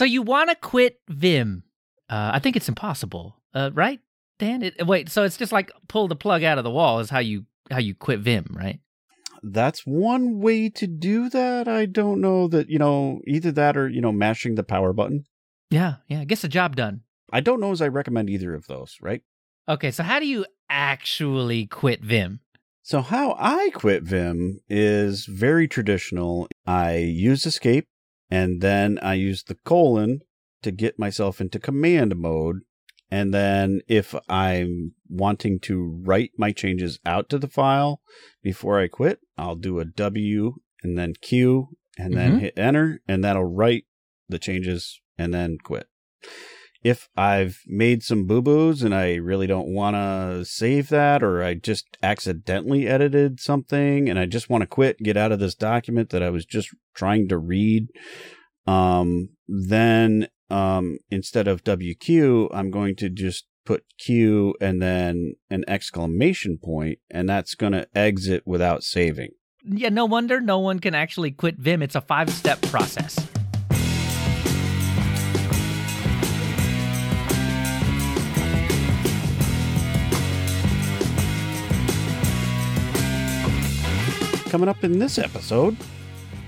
So you want to quit Vim? Uh, I think it's impossible, uh, right, Dan? It, wait, so it's just like pull the plug out of the wall is how you how you quit Vim, right? That's one way to do that. I don't know that you know either that or you know mashing the power button. Yeah, yeah, gets the job done. I don't know as I recommend either of those. Right. Okay, so how do you actually quit Vim? So how I quit Vim is very traditional. I use escape and then I use the colon to get myself into command mode. And then if I'm wanting to write my changes out to the file before I quit, I'll do a W and then Q and then Mhm. hit enter and that'll write the changes and then quit. If I've made some boo boos and I really don't want to save that, or I just accidentally edited something and I just want to quit, get out of this document that I was just trying to read, um, then um, instead of WQ, I'm going to just put Q and then an exclamation point, and that's going to exit without saving. Yeah, no wonder no one can actually quit Vim. It's a five step process. Coming up in this episode,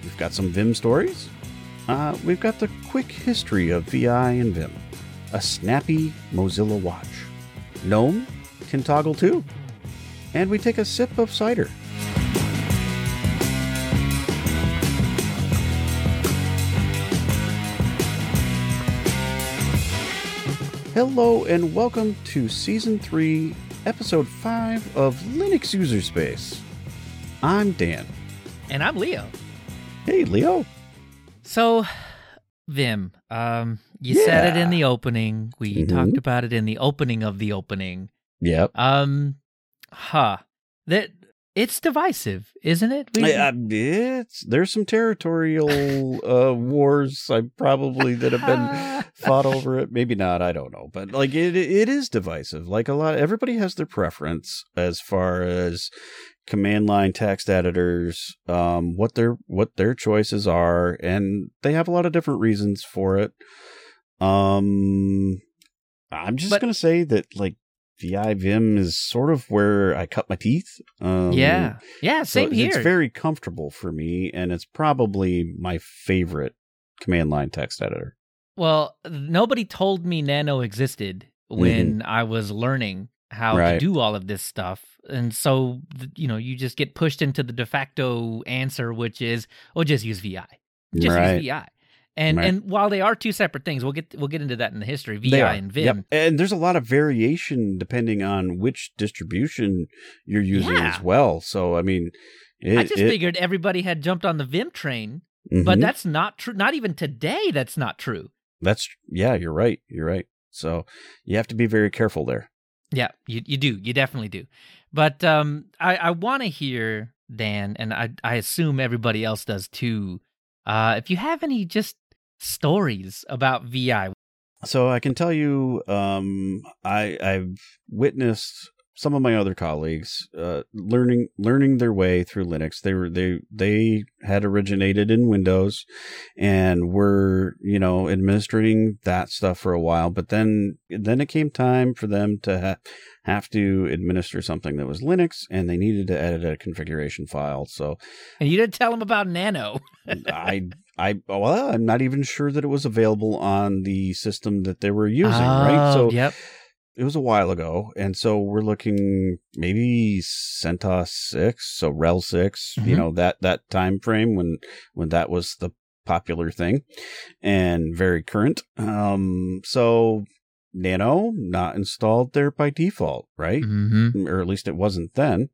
we've got some Vim stories. Uh, we've got the quick history of VI and Vim, a snappy Mozilla watch. Gnome can toggle too. And we take a sip of cider. Hello and welcome to Season 3, Episode 5 of Linux User Space. I'm Dan. And I'm Leo. Hey, Leo. So, Vim, um, you said it in the opening. We Mhm. talked about it in the opening of the opening. Yep. Um, huh. That it's divisive, isn't it? We- I- I- it's there's some territorial uh, wars I probably that have been fought over it. Maybe not. I don't know. But like it, it is divisive. Like a lot. Everybody has their preference as far as command line text editors, um, what their what their choices are, and they have a lot of different reasons for it. Um, I'm just But- gonna say that like VI Vim is sort of where I cut my teeth. Um, yeah, yeah. so Same here. It's very comfortable for me, and it's probably my favorite command line text editor. Well, nobody told me Nano existed when I was learning how to Mm-hmm. Do all of this stuff. And so, you know, you just get pushed into the de facto answer, which is, oh, just use VI. Just right. use VI. And Right. and while they are two separate things, we'll get we'll get into that in the history. VI and Vim. Yep. And there's a lot of variation depending on which distribution you're using Yeah. as well. So, I mean, it, I just it- figured everybody had jumped on the Vim train, but mhm. that's not true. Not even today, that's not true. that's, yeah, you're right. You're right. So you have to be very careful there. Yeah, you you do. You definitely do. But um I I want to hear Dan and I I assume everybody else does too. Uh if you have any just stories about VI. So I can tell you, um, I I've witnessed some of my other colleagues uh, learning learning their way through Linux. They were they they had originated in Windows, and were you know administering that stuff for a while. But then then it came time for them to ha- have to administer something that was Linux, and they needed to edit a configuration file. So And you didn't tell them about Nano. I I well I'm not even sure that it was available on the system that they were using. right, Oh, so yep. It was a while ago, and so we're looking maybe CentOS six, so RHEL 6 you Mhm. know that that time frame when when that was the popular thing, and very current. Um, so Nano not installed there by default, right? Mhm. or at least it wasn't then.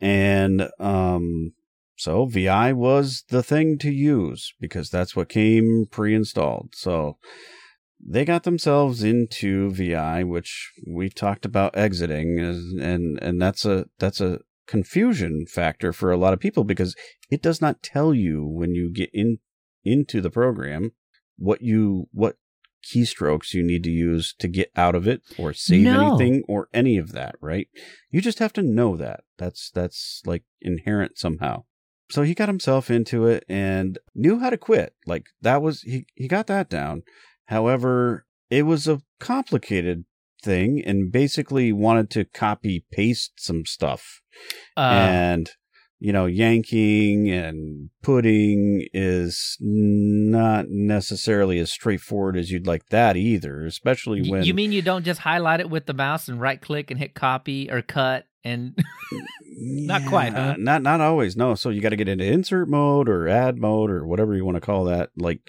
And um, so VI was the thing to use because that's what came pre-installed. So they got themselves into VI, which we talked about exiting, and and, and that's a that's a confusion factor for a lot of people because it does not tell you when you get in into the program what you what keystrokes you need to use to get out of it or save No. anything or any of that right you just have to know that that's that's like inherent somehow so he got himself into it and knew how to quit. Like that was he he got that down. However, it was a complicated thing and basically wanted to copy paste some stuff. Uh, and you know, yanking and putting is not necessarily as straightforward as you'd like that either, especially when you mean you don't just highlight it with the mouse and right click and hit copy or cut and Not quite, huh? Not not always. No. So you got to get into insert mode or add mode or whatever you want to call that. Like,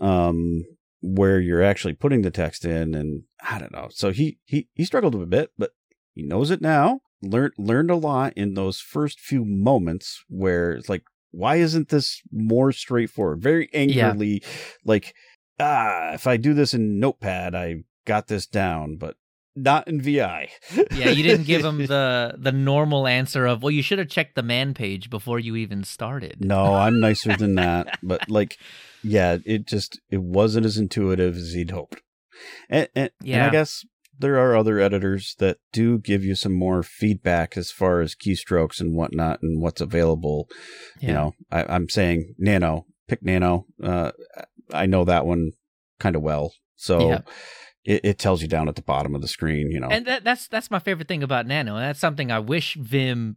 um, where you're actually putting the text in, and I don't know. So he he he struggled a bit, but he knows it now. Learned learned a lot in those first few moments where it's like, why isn't this more straightforward? Very angrily, like, ah, if I do this in Notepad, I got this down, but not in VI. yeah, you didn't give him the the normal answer of, well, you should have checked the man page before you even started. No, I'm nicer than that. But like, yeah, it just it wasn't as intuitive as he'd hoped. And, and, and Yeah. I guess there are other editors that do give you some more feedback as far as keystrokes and whatnot and what's available. You know, I, I'm saying Nano, pick Nano. Uh, I know that one kind of well, so Yeah. It, it tells you down at the bottom of the screen. You know, And that, that's that's my favorite thing about Nano, and that's something I wish Vim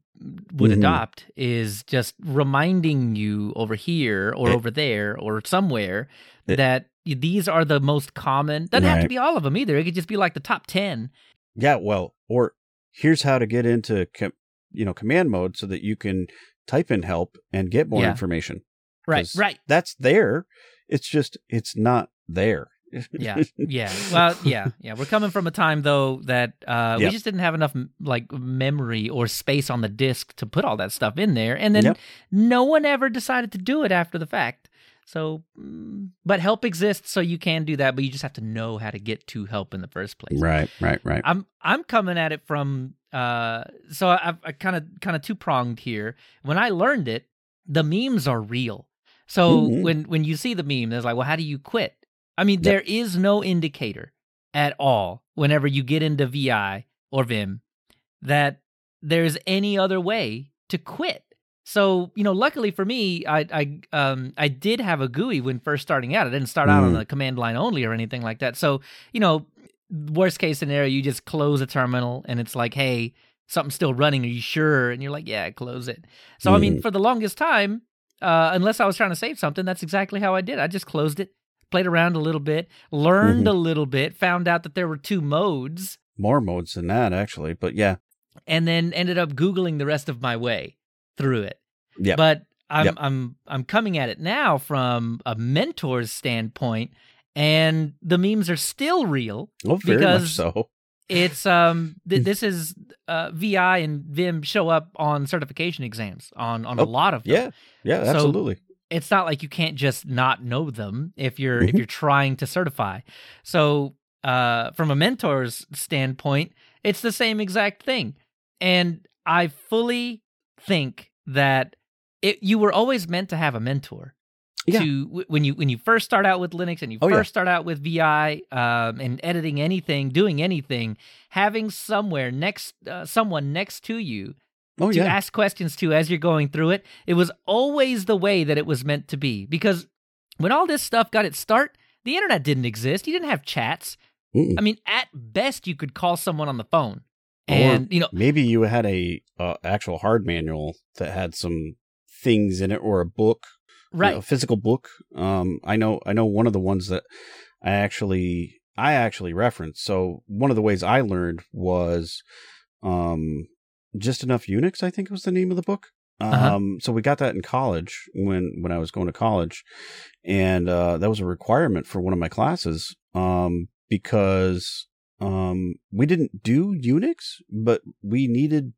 would Mhm. adopt is just reminding you over here or It- over there or somewhere It- that these are the most common. Doesn't have to be all of them either. It could just be like the top ten. Yeah, well, or here's how to get into com- you know command mode so that you can type in help and get more Yeah. information. Right, right. That's there. It's just it's not there. Yeah, yeah. Well, yeah, yeah. We're coming from a time though that uh, we just didn't have enough like memory or space on the disk to put all that stuff in there, and then Yep. no one ever decided to do it after the fact. So, mm, but help exists, so you can do that, but you just have to know how to get to help in the first place. right, right, right. I'm I'm coming at it from uh so I I kind of kind of two pronged here. When I learned it, the memes are real. So Mhm. when when you see the meme, there's like, well, how do you quit? I mean, Yep. there is no indicator at all whenever you get into VI or Vim that there's any other way to quit. So you know, luckily for me, I I um I did have a GUI when first starting out. I didn't start out on Mm. the command line only or anything like that. So you know, worst case scenario, you just close a terminal and it's like, hey, something's still running. Are you sure? And you're like, yeah, close it. So I mean, for the longest time, uh, unless I was trying to save something, that's exactly how I did. I just closed it, played around a little bit, learned Mhm. a little bit, found out that there were two modes, More modes than that actually, but yeah, and then ended up googling the rest of my way through it. yeah. But I'm Yep. I'm I'm coming at it now from a mentor's standpoint, and the memes are still real. oh, very much because- so. It's um th- this is uh VI and Vim show up on certification exams on on a Oh, lot of them. Yeah, yeah, So- absolutely. It's not like you can't just not know them if you're if Mhm. you're trying to certify. So uh from a mentor's standpoint, it's the same exact thing. And I fully think that it you were always meant to have a mentor Yeah. to w- when you when you first start out with Linux and you Oh, first yeah. start out with VI um, and editing anything, doing anything, having somewhere next uh, someone next to you oh to yeah, ask questions to as you're going through it. It was always the way that it was meant to be because when all this stuff got its start, the internet didn't exist. You didn't have chats. Mm-mm. I mean, at best, you could call someone on the phone, Or and you know, maybe you had a uh, actual hard manual that had some things in it or a book you know, right? a physical book. Um, I know, I know one of the ones that I actually, I actually referenced. So one of the ways I learned was, um, just enough Unix. I think was the name of the book. Um, Uh-huh. so we got that in college when when I was going to college, and uh, that was a requirement for one of my classes. Um, because um, we didn't do Unix, but we needed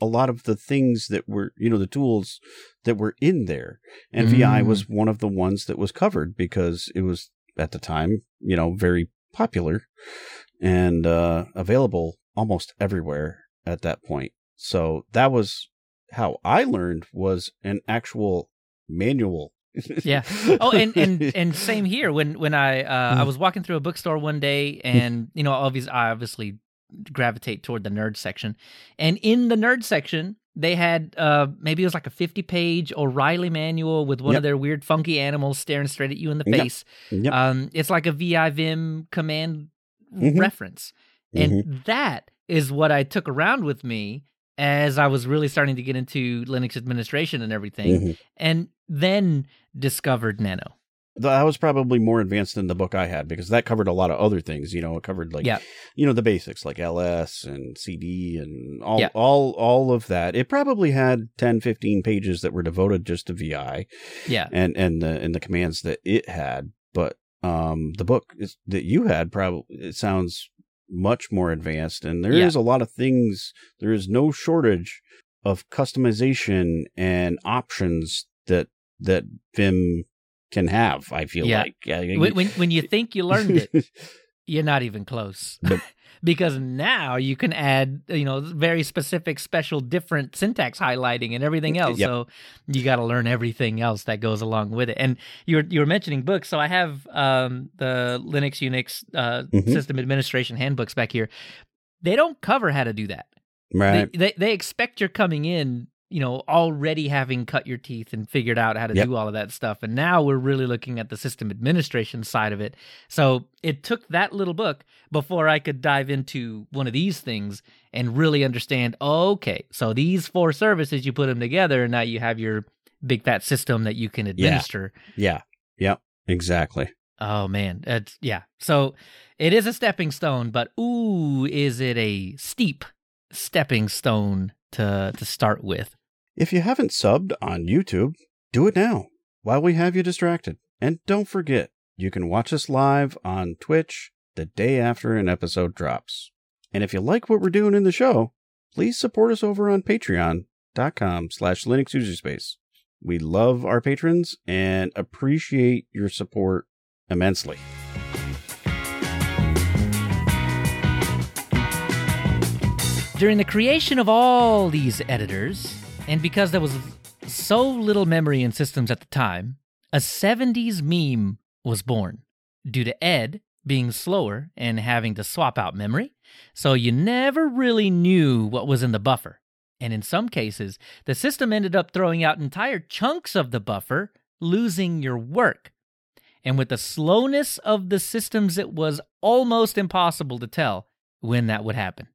a lot of the things that were, you know, the tools that were in there. And VI Mm. was one of the ones that was covered because it was at the time, you know, very popular and uh, available almost everywhere at that point. So that was how I learned was an actual manual. Yeah. Oh, and and and same here. When when I uh, I Mm. was walking through a bookstore one day, and you know, obviously, I obviously gravitate toward the nerd section, and in the nerd section they had uh maybe it was like a 50 page O'Reilly manual with one Yep. of their weird funky animals staring straight at you in the face. Yep. Um, it's like a VI Vim command Mhm. reference. And Mhm. that is what I took around with me as I was really starting to get into Linux administration and everything, Mhm. and then discovered Nano. That was probably more advanced than the book I had because that covered a lot of other things. You know, it covered like Yeah. you know the basics like ls and cd and all Yeah. all all of that it probably had 10 15 pages that were devoted just to vi Yeah. and and the and the commands that it had but um the book is, that you had probably it sounds much more advanced and there is Yeah. a lot of things there is no shortage of customization and options that that vim can have i feel Yeah. like When, when when you think you learned it, you're not even close. Nope. because now you can add, you know, very specific, special, different syntax highlighting and everything else. Yep. So you got to learn everything else that goes along with it. And you're you're mentioning books, so I have um, the Linux Unix uh, Mhm. system administration handbooks back here. They don't cover how to do that. right They, they they expect you're coming in, you know, already having cut your teeth and figured out how to Yep. do all of that stuff. And now we're really looking at the system administration side of it. So it took that little book before I could dive into one of these things and really understand. Okay, so these four services you put them together, and now you have your big fat system that you can administer. yeah Yeah. yep exactly Oh man, it's yeah. So it is a stepping stone, but ooh, is it a steep stepping stone to to start with? If you haven't subbed on YouTube, do it now while we have you distracted. And don't forget, you can watch us live on Twitch the day after an episode drops. And if you like what we're doing in the show, please support us over on patreon.com slash Linux. We love our patrons and appreciate your support immensely. During the creation of all these editors, and because there was so little memory in systems at the time, a 70s meme was born due to Ed being slower and having to swap out memory, so you never really knew what was in the buffer. And in some cases, the system ended up throwing out entire chunks of the buffer, losing your work. And with the slowness of the systems, it was almost impossible to tell when that would happen.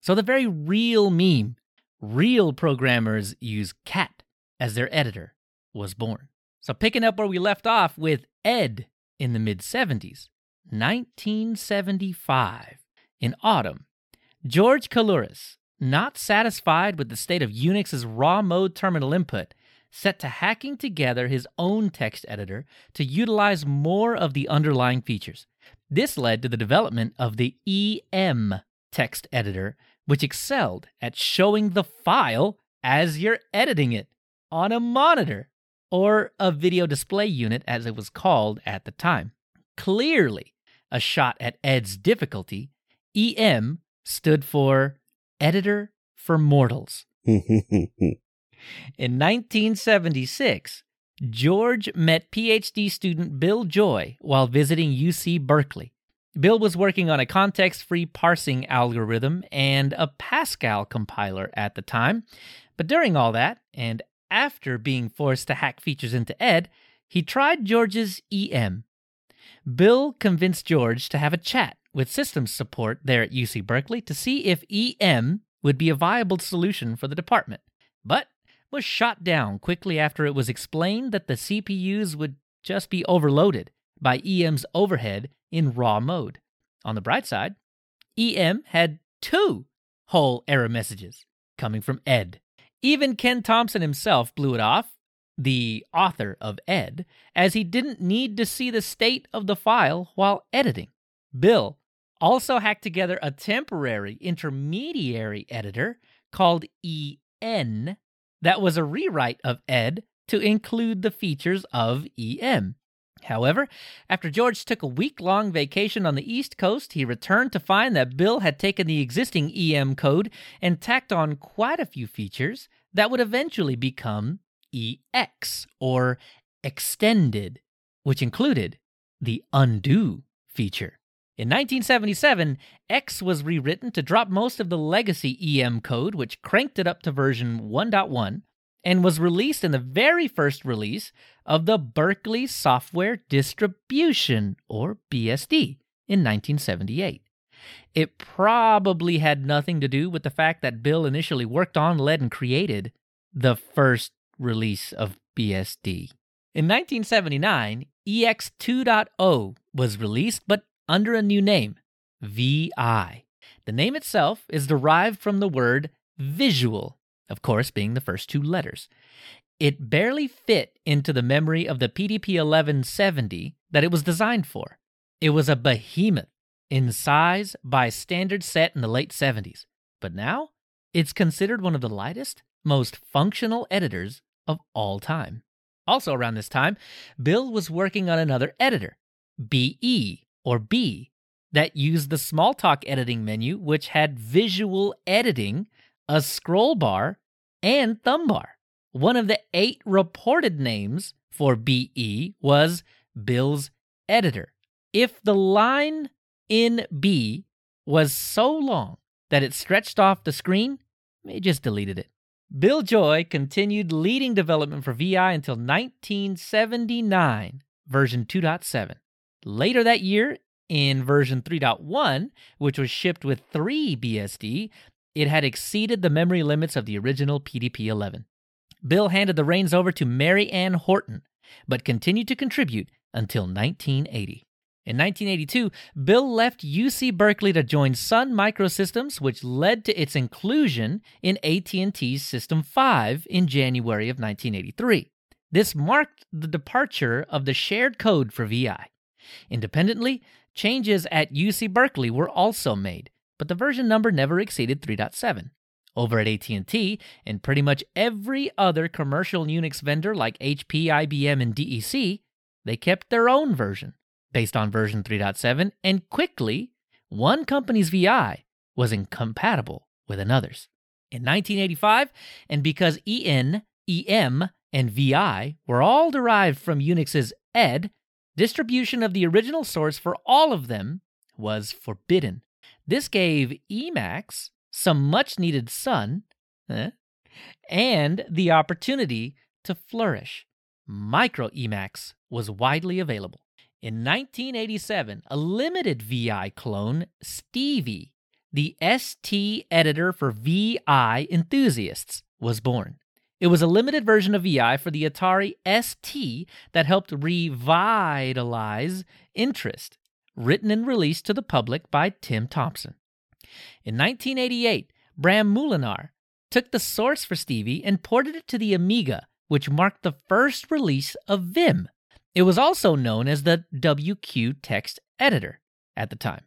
So the very real meme, real programmers use cat as their editor, was born. So picking up where we left off with Ed in the mid 70s, 1975, in autumn, George Coulouris, not satisfied with the state of Unix's raw mode terminal input, set to hacking together his own text editor to utilize more of the underlying features. This led to the development of the EM text editor, which excelled at showing the file as you're editing it on a monitor or a video display unit, as it was called at the time. Clearly, a shot at Ed's difficulty, EM stood for Editor for Mortals. In 1976, George met PhD student Bill Joy while visiting UC Berkeley. Bill was working on a context free parsing algorithm and a Pascal compiler at the time. But during all that, and after being forced to hack features into Ed, he tried George's EM. Bill convinced George to have a chat with systems support there at UC Berkeley to see if EM would be a viable solution for the department, but was shot down quickly after it was explained that the CPUs would just be overloaded by EM's overhead in raw mode. On the bright side, EM had two whole error messages coming from Ed. Even Ken Thompson himself blew it off, the author of Ed, as he didn't need to see the state of the file while editing. Bill also hacked together a temporary intermediary editor called EN that was a rewrite of Ed to include the features of EM. However, after George took a week long vacation on the East Coast, he returned to find that Bill had taken the existing EM code and tacked on quite a few features that would eventually become EX, or extended, which included the undo feature. In 1977, EX was rewritten to drop most of the legacy EM code, which cranked it up to version 1.1, and was released in the very first release of the Berkeley Software Distribution, or BSD, in 1978. It probably had nothing to do with the fact that Bill initially worked on, led, and created the first release of BSD. In 1979, EX 2.0 was released, but under a new name, VI. The name itself is derived from the word visual, of course, being the first two letters. It barely fit into the memory of the PDP 1170 that it was designed for. It was a behemoth in size by standard set in the late 70s, but now it's considered one of the lightest, most functional editors of all time. Also, around this time, Bill was working on another editor, BE or B, that used the Smalltalk editing menu, which had visual editing, a scroll bar, and thumb bar. One of the eight reported names for BE was Bill's editor. If the line in B was so long that it stretched off the screen, they just deleted it. Bill Joy continued leading development for VI until 1979, version 2.7. Later that year, in version 3.1, which was shipped with 3 BSD, it had exceeded the memory limits of the original PDP 11. Bill handed the reins over to Mary Ann Horton, but continued to contribute until 1980. In 1982, Bill left UC Berkeley to join Sun Microsystems, which led to its inclusion in AT&T's System 5 in January of 1983. This marked the departure of the shared code for VI. Independently, changes at UC Berkeley were also made, but the version number never exceeded 3.7. Over at AT&T and pretty much every other commercial Unix vendor like HP, IBM, and DEC, they kept their own version based on version 3.7, and quickly, one company's VI was incompatible with another's. In 1985, and because EN, EM, and VI were all derived from Unix's ED, distribution of the original source for all of them was forbidden. This gave Emacs some much needed sun eh, and the opportunity to flourish. Micro Emacs was widely available. In 1987, a limited VI clone, Stevie, the ST editor for VI enthusiasts, was born. It was a limited version of VI for the Atari ST that helped revitalize interest, written and released to the public by Tim Thompson. In 1988, Bram Moolenaar took the source for Stevie and ported it to the Amiga, which marked the first release of Vim, it was also known as the WQ text editor at the time.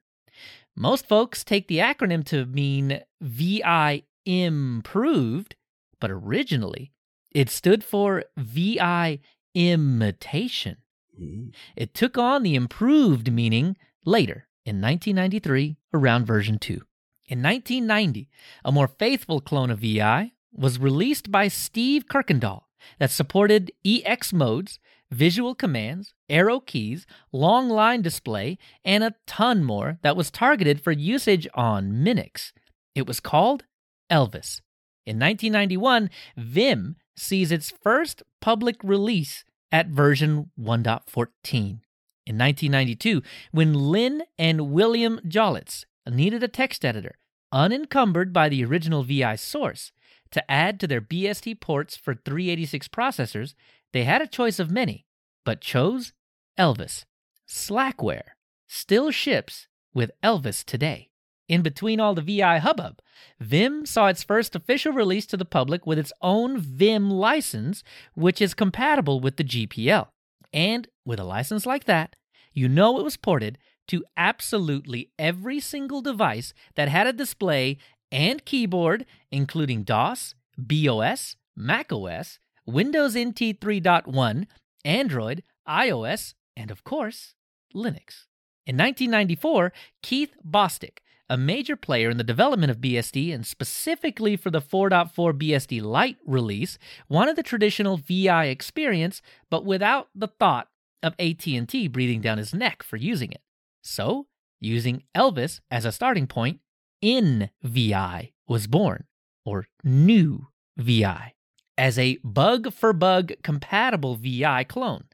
Most folks take the acronym to mean VI improved, but originally it stood for VI imitation. Mm. It took on the improved meaning later in 1993 around version 2. In 1990, a more faithful clone of VI was released by Steve Kirkendall that supported EX modes visual commands, arrow keys, long line display, and a ton more that was targeted for usage on Minix. It was called Elvis. In 1991, Vim sees its first public release at version 1.14. In 1992, when Lynn and William Jolitz needed a text editor unencumbered by the original VI source to add to their BSD ports for 386 processors, they had a choice of many, but chose Elvis. Slackware still ships with Elvis today. In between all the VI hubbub, Vim saw its first official release to the public with its own Vim license, which is compatible with the GPL. And with a license like that, you know it was ported to absolutely every single device that had a display and keyboard, including DOS, BOS, macOS, Windows NT 3.1, Android, iOS, and of course, Linux. In 1994, Keith Bostic, a major player in the development of BSD and specifically for the 4.4 BSD Lite release, wanted the traditional VI experience but without the thought of AT&T breathing down his neck for using it. So, using Elvis as a starting point, NVI was born, or New VI, as a bug for bug compatible VI clone.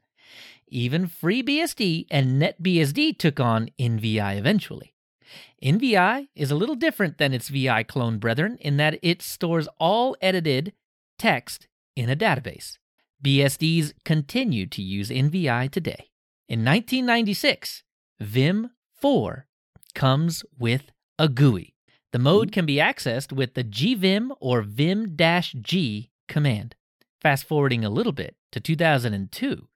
Even FreeBSD and NetBSD took on NVI eventually. NVI is a little different than its VI clone brethren in that it stores all edited text in a database. BSDs continue to use NVI today. In 1996, Vim 4 comes with a GUI. The mode can be accessed with the gvim or vim-g command. Fast forwarding a little bit to 2002,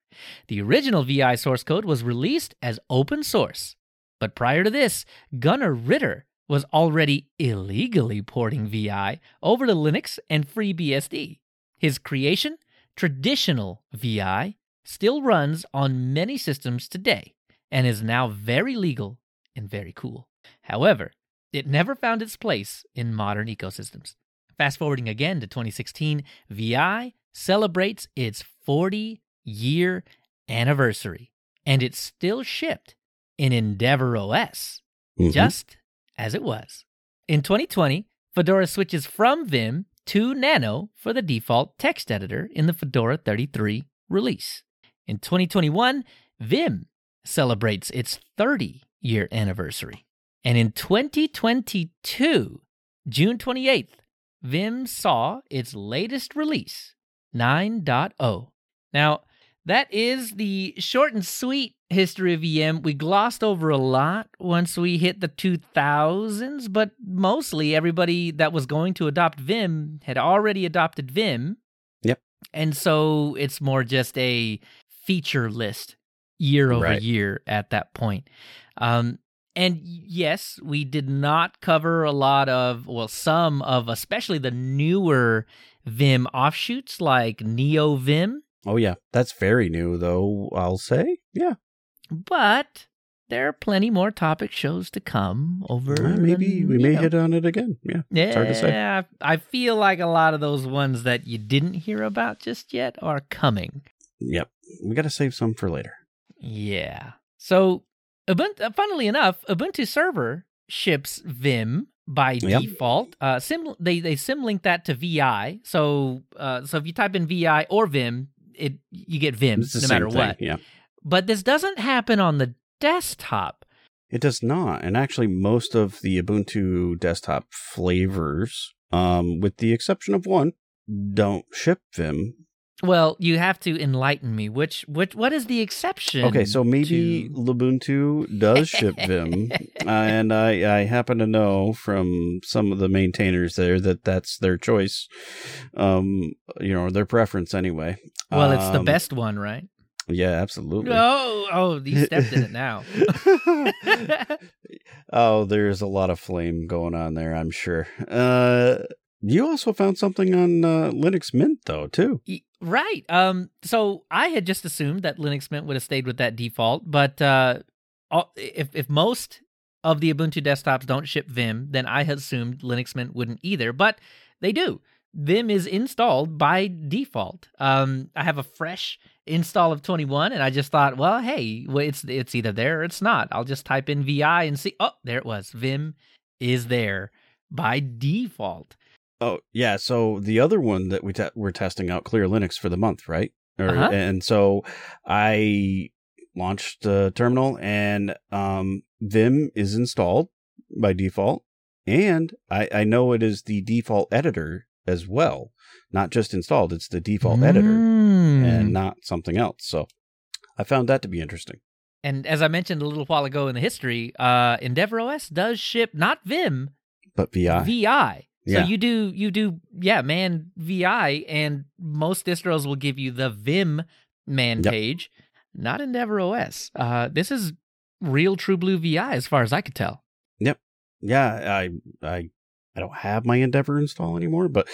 the original VI source code was released as open source. But prior to this, Gunnar Ritter was already illegally porting VI over to Linux and FreeBSD. His creation, traditional VI, still runs on many systems today and is now very legal and very cool. However, it never found its place in modern ecosystems. Fast forwarding again to 2016, VI celebrates its 40 year anniversary, and it's still shipped in Endeavor OS, Mhm. just as it was. In 2020, Fedora switches from Vim to Nano for the default text editor in the Fedora 33 release. In 2021, Vim celebrates its 30 year anniversary. And in 2022, June 28th, Vim saw its latest release, 9.0. Now, that is the short and sweet history of Vim. We glossed over a lot once we hit the 2000s, but mostly everybody that was going to adopt Vim had already adopted Vim. Yep. And so it's more just a feature list year over Right. year at that point. Um, and yes, we did not cover a lot of, well, some of especially the newer Vim offshoots like Neo Vim, Oh yeah, that's very new though. I'll say, yeah. But there are plenty more topic shows to come over. Maybe the- we may know. hit on it again. Yeah, Yeah, it's hard to say. I feel like a lot of those ones that you didn't hear about just yet are coming. Yep, we got to save some for later. Yeah. So, Ubuntu, uh, funnily enough, Ubuntu Server ships Vim by Yep. default. Uh, sim, they they symlink that to VI. So, uh, so if you type in VI or Vim, it you get Vim no matter thing. what. Yeah, But this doesn't happen on the desktop. it does not. And actually, most of the Ubuntu desktop flavors, um, with the exception of one, don't ship Vim. Well, you have to enlighten me. Which which what is the exception? Okay, so maybe to- Lubuntu does ship Vim, uh, and I, I happen to know from some of the maintainers there that that's their choice, um, you know, their preference anyway. well, it's the Um, best one, right? Yeah, absolutely. No, oh, you stepped in it now. oh, there's a lot of flame going on there, I'm sure. Uh, you also found something on uh, Linux Mint, though, too. Right. Um. So I had just assumed that Linux Mint would have stayed with that default, but uh, all- if if most of the Ubuntu desktops don't ship Vim, then I had assumed Linux Mint wouldn't either. But they do. Vim is installed by default. Um, I have a fresh install of 21, and I just thought, well, hey, well, it's it's either there or it's not. I'll just type in VI and see. Oh, there it was. Vim is there by default. Oh, yeah. So the other one that we te- we're testing out, Clear Linux, for the month, right? Or, Uh-huh. And so I launched the terminal, and um, Vim is installed by default, and I, I know it is the default editor as well, not just installed. It's the default editor Mm. and not something else. So I found that to be interesting. And as I mentioned a little while ago in the history, uh, Endeavor OS does ship not Vim, But VI, VI. So Yeah. you do you do yeah man VI, and most distros will give you the Vim man Yep. page, not Endeavor OS. Uh, this is real True Blue VI as far as I could tell. Yep. Yeah, I I I don't have my Endeavor install anymore, but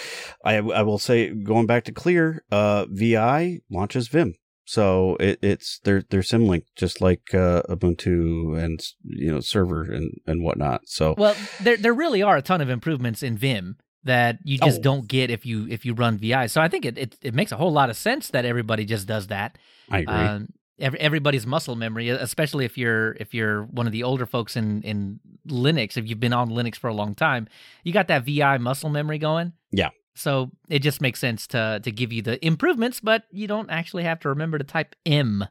I I will say going back to Clear, uh, VI launches Vim, so it, it's they're they're symlink just like uh, Ubuntu and you know server and and whatnot. So Well, there there really are a ton of improvements in Vim that you just Oh. don't get if you if you run VI. So I think it, it it makes a whole lot of sense that everybody just does that. I agree. Um, everybody's muscle memory, especially if you're if you're one of the older folks in in Linux. If you've been on Linux for a long time, you got that VI muscle memory going. Yeah. So it just makes sense to to give you the improvements, but you don't actually have to remember to type M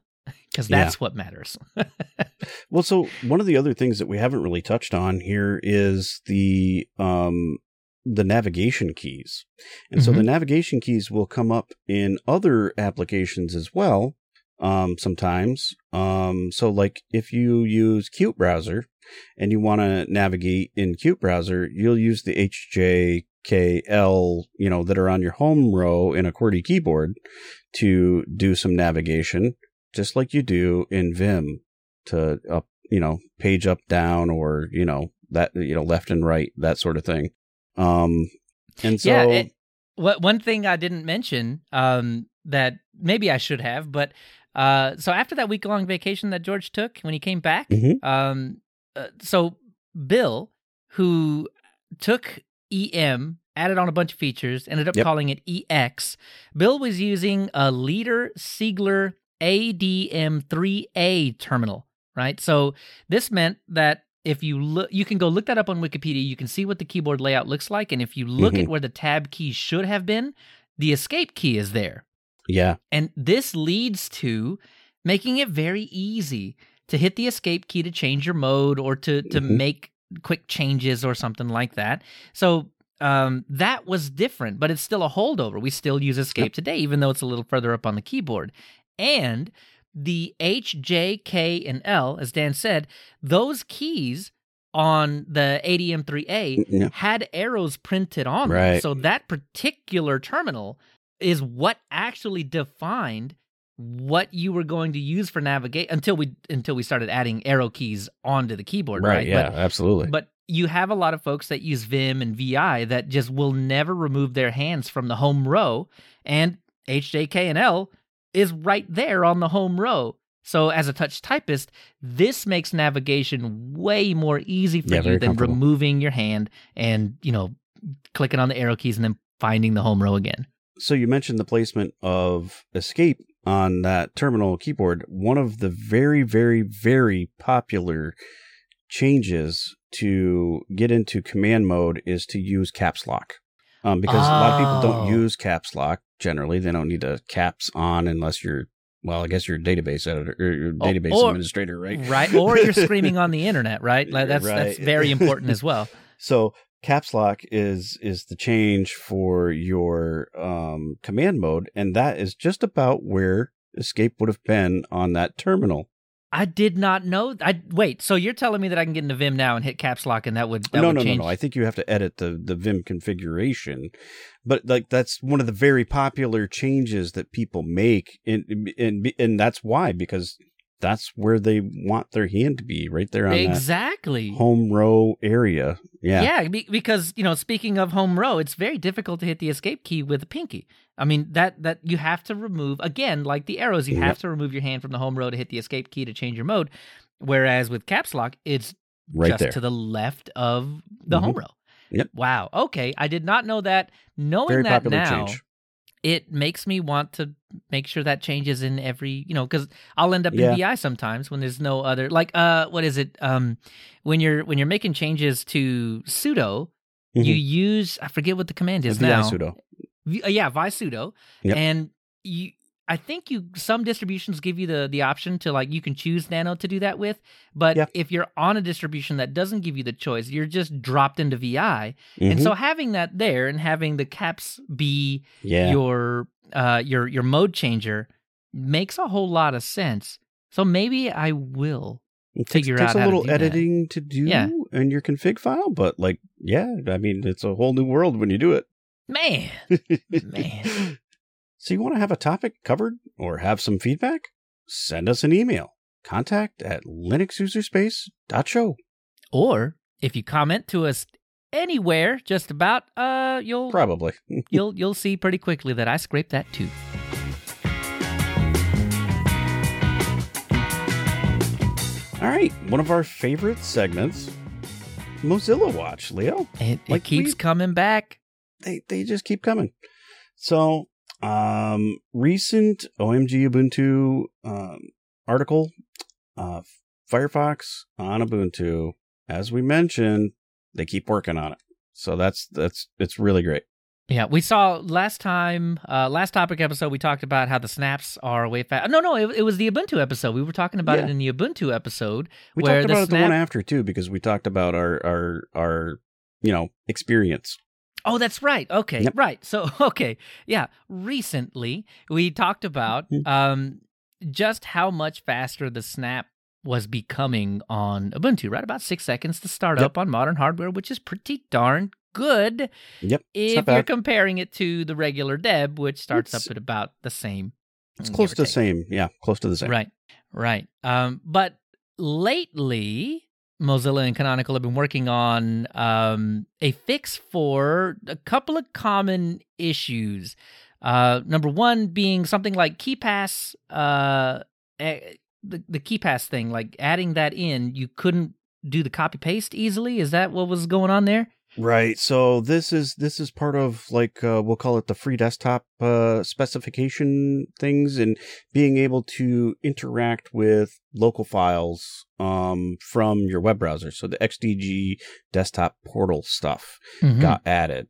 because that's yeah. what matters. well, so one of the other things that we haven't really touched on here is the um the navigation keys. And mm-hmm. so the mm-hmm. navigation keys will come up in other applications as well. Um, sometimes. Um, so like if you use qutebrowser and you want to navigate in qutebrowser, you'll use the HJKL, you know, that are on your home row in a QWERTY keyboard to do some navigation, just like you do in Vim to up, you know, page up, down, or, you know, that, you know, left and right, that sort of thing. Um, and so, yeah, it, what one thing I didn't mention um, that maybe I should have, but uh, so after that week long vacation that George took when he came back, mm-hmm. um, uh, so Bill, who took EM, added on a bunch of features, ended up yep. calling it EX. Bill was using a Lear Siegler ADM3A terminal, right? So this meant that if you look you can go look that up on wikipedia you can see what the keyboard layout looks like and if you look mm-hmm. at where the tab key should have been the escape key is there yeah and this leads to making it very easy to hit the escape key to change your mode or to to mm-hmm. make quick changes or something like that so um, that was different but it's still a holdover we still use escape yep. today even though it's a little further up on the keyboard and the H, J, K, and L, as Dan said, those keys on the ADM3A yeah. had arrows printed on right. them. So that particular terminal is what actually defined what you were going to use for navigate until we until we started adding arrow keys onto the keyboard, right? right? Yeah, but, absolutely. But you have a lot of folks that use Vim and VI that just will never remove their hands from the home row, and HJK and L is right there on the home row. So as a touch typist, this makes navigation way more easy for yeah, you than removing your hand and, you know, clicking on the arrow keys and then finding the home row again. So you mentioned the placement of escape on that terminal keyboard. One of the very, very, very popular changes to get into command mode is to use caps lock. Um, because oh. a lot of people don't oh. use caps lock generally. They don't need to caps on unless you're well, I guess you're a database editor or your oh, database or, administrator, right? Right. Or you're screaming on the internet, right? Like that's right. that's very important as well. So caps lock is is the change for your um, command mode, and that is just about where escape would have been on that terminal. I did not know. I wait. So you're telling me that I can get into Vim now and hit caps lock, and that would that no, would no, change? no, no. I think you have to edit the the Vim configuration, but like that's one of the very popular changes that people make, and and and that's why because that's where they want their hand to be, right there on exactly home row area. Yeah, yeah. Because you know, speaking of home row, it's very difficult to hit the escape key with a pinky. I mean that that you have to remove again, like the arrows. You have to remove your hand from the home row to hit the escape key to change your mode. Whereas with caps lock, it's right just there. to the left of the mm-hmm. home row. Yep. Wow. Okay, I did not know that. Knowing very that now. Change it makes me want to make sure that changes in every you know because i'll end up yeah. in vi sometimes when there's no other like uh what is it um when you're when you're making changes to sudo mm-hmm. you use i forget what the command is now sudo uh, yeah vi sudo yep. and you I think you some distributions give you the the option to like you can choose Nano to do that with, but yeah. if you're on a distribution that doesn't give you the choice, you're just dropped into VI. Mm-hmm. And so having that there and having the caps be yeah. your uh your your mode changer makes a whole lot of sense. So maybe I will it figure takes, out a little to editing that. to do yeah. in your config file, but like yeah, I mean it's a whole new world when you do it. Man, man. So you want to have a topic covered or have some feedback? Send us an email. Contact at linuxuserspace.show. Or if you comment to us anywhere, just about, uh, you'll probably you'll you'll see pretty quickly that I scraped that too. All right, one of our favorite segments, Mozilla Watch, Leo. It, it keeps we, coming back. They they just keep coming. So um, recent OMG Ubuntu um, article, uh, Firefox on Ubuntu, as we mentioned, they keep working on it. So that's that's it's really great. Yeah, we saw last time, uh, last topic episode, we talked about how the snaps are way fast. No, no, it, it was the Ubuntu episode. We were talking about Yeah. it in the Ubuntu episode. We talked about it the one after too, because we talked about our our our you know experience. Oh, that's right. Okay, Yep. right. So, okay, yeah. Recently, we talked about Mhm. um, just how much faster the snap was becoming on Ubuntu. Right, about six seconds to start Yep. up on modern hardware, which is pretty darn good. Yep, if you're comparing it to the regular Deb, which starts It's- up at about the same. It's close to the same. Yeah, close to the same. Right, right. Um, but lately, Mozilla and Canonical have been working on um, a fix for a couple of common issues. Uh, number one being something like KeePass, uh, the the KeePass thing, like adding that in, you couldn't do the copy paste easily. Is that what was going on there? Right. So this is this is part of like uh, we'll call it the free desktop uh, specification things and being able to interact with local files um, from your web browser. So the XDG desktop portal stuff Hmm. got added,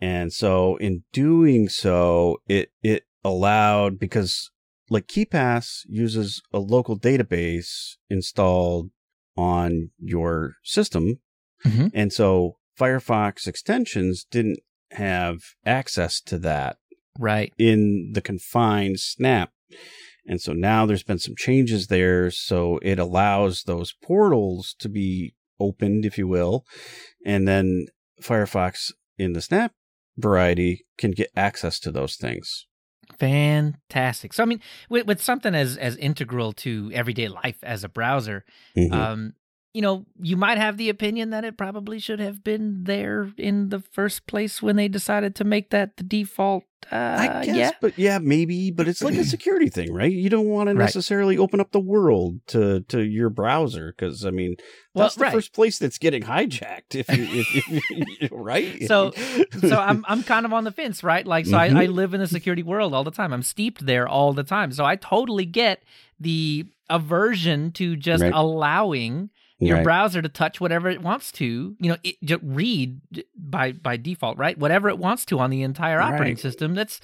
and so in doing so, it it allowed because like KeePass uses a local database installed on your system Mhm. and so Firefox extensions didn't have access to that right. in the confined snap. And so now there's been some changes there. So it allows those portals to be opened, if you will. And then Firefox in the snap variety can get access to those things. Fantastic. So I mean, with, with something as as integral to everyday life as a browser, Mhm. um, you know, you might have the opinion that it probably should have been there in the first place when they decided to make that the default. Uh, I guess, yeah, but yeah, maybe, but it's like a security thing, right? You don't want to Right. necessarily open up the world to to your browser because I mean, Well, that's the right. first place that's getting hijacked. If you, if, if right? So- so I'm I'm kind of on the fence, right? Like, so Mhm. I, I live in the security world all the time. I'm steeped there all the time. So I totally get the aversion to just Right. allowing your Right. browser to touch whatever it wants to. You know, it, just read by by default, right? Whatever it wants to on the entire operating Right. system. That's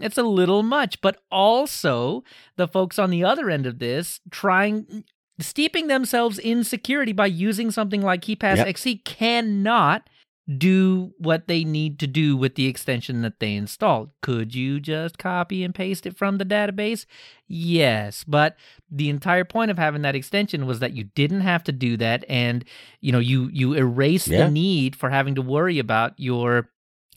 it's a little much, but also the folks on the other end of this trying steeping themselves in security by using something like KeyPass Yep. XE cannot do what they need to do with the extension that they installed. Could you just copy and paste it from the database? Yes, but the entire point of having that extension was that you didn't have to do that and you know you you erase Yeah. the need for having to worry about your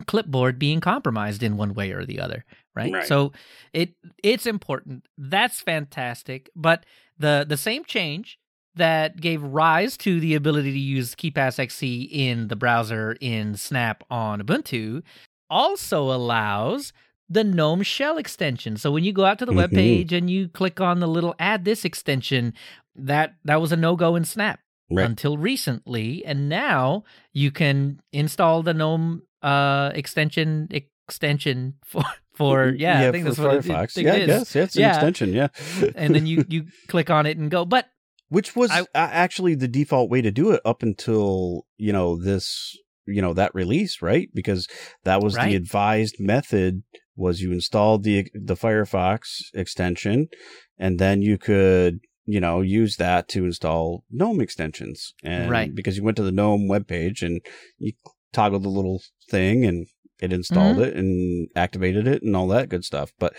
clipboard being compromised in one way or the other, right? Right. So it it's important. That's fantastic, but the the same change that gave rise to the ability to use KeePassXC in the browser in Snap on Ubuntu also allows the GNOME shell extension. So when you go out to the web Mhm. page and you click on the little add this extension, that that was a no-go in Snap Right. until recently and now you can install the GNOME uh extension extension for for yeah, I think that's what it- Firefox. I think yeah, it I yeah, it's an Yeah. extension. Yeah, and then you you click on it and go. But which was I- actually the default way to do it up until you know this you know that release right because that was Right. the advised method was you installed the the firefox extension and then you could you know use that to install gnome extensions and Right. because you went to the gnome webpage and you toggled the little thing and it installed Mm-hmm. it and activated it and all that good stuff but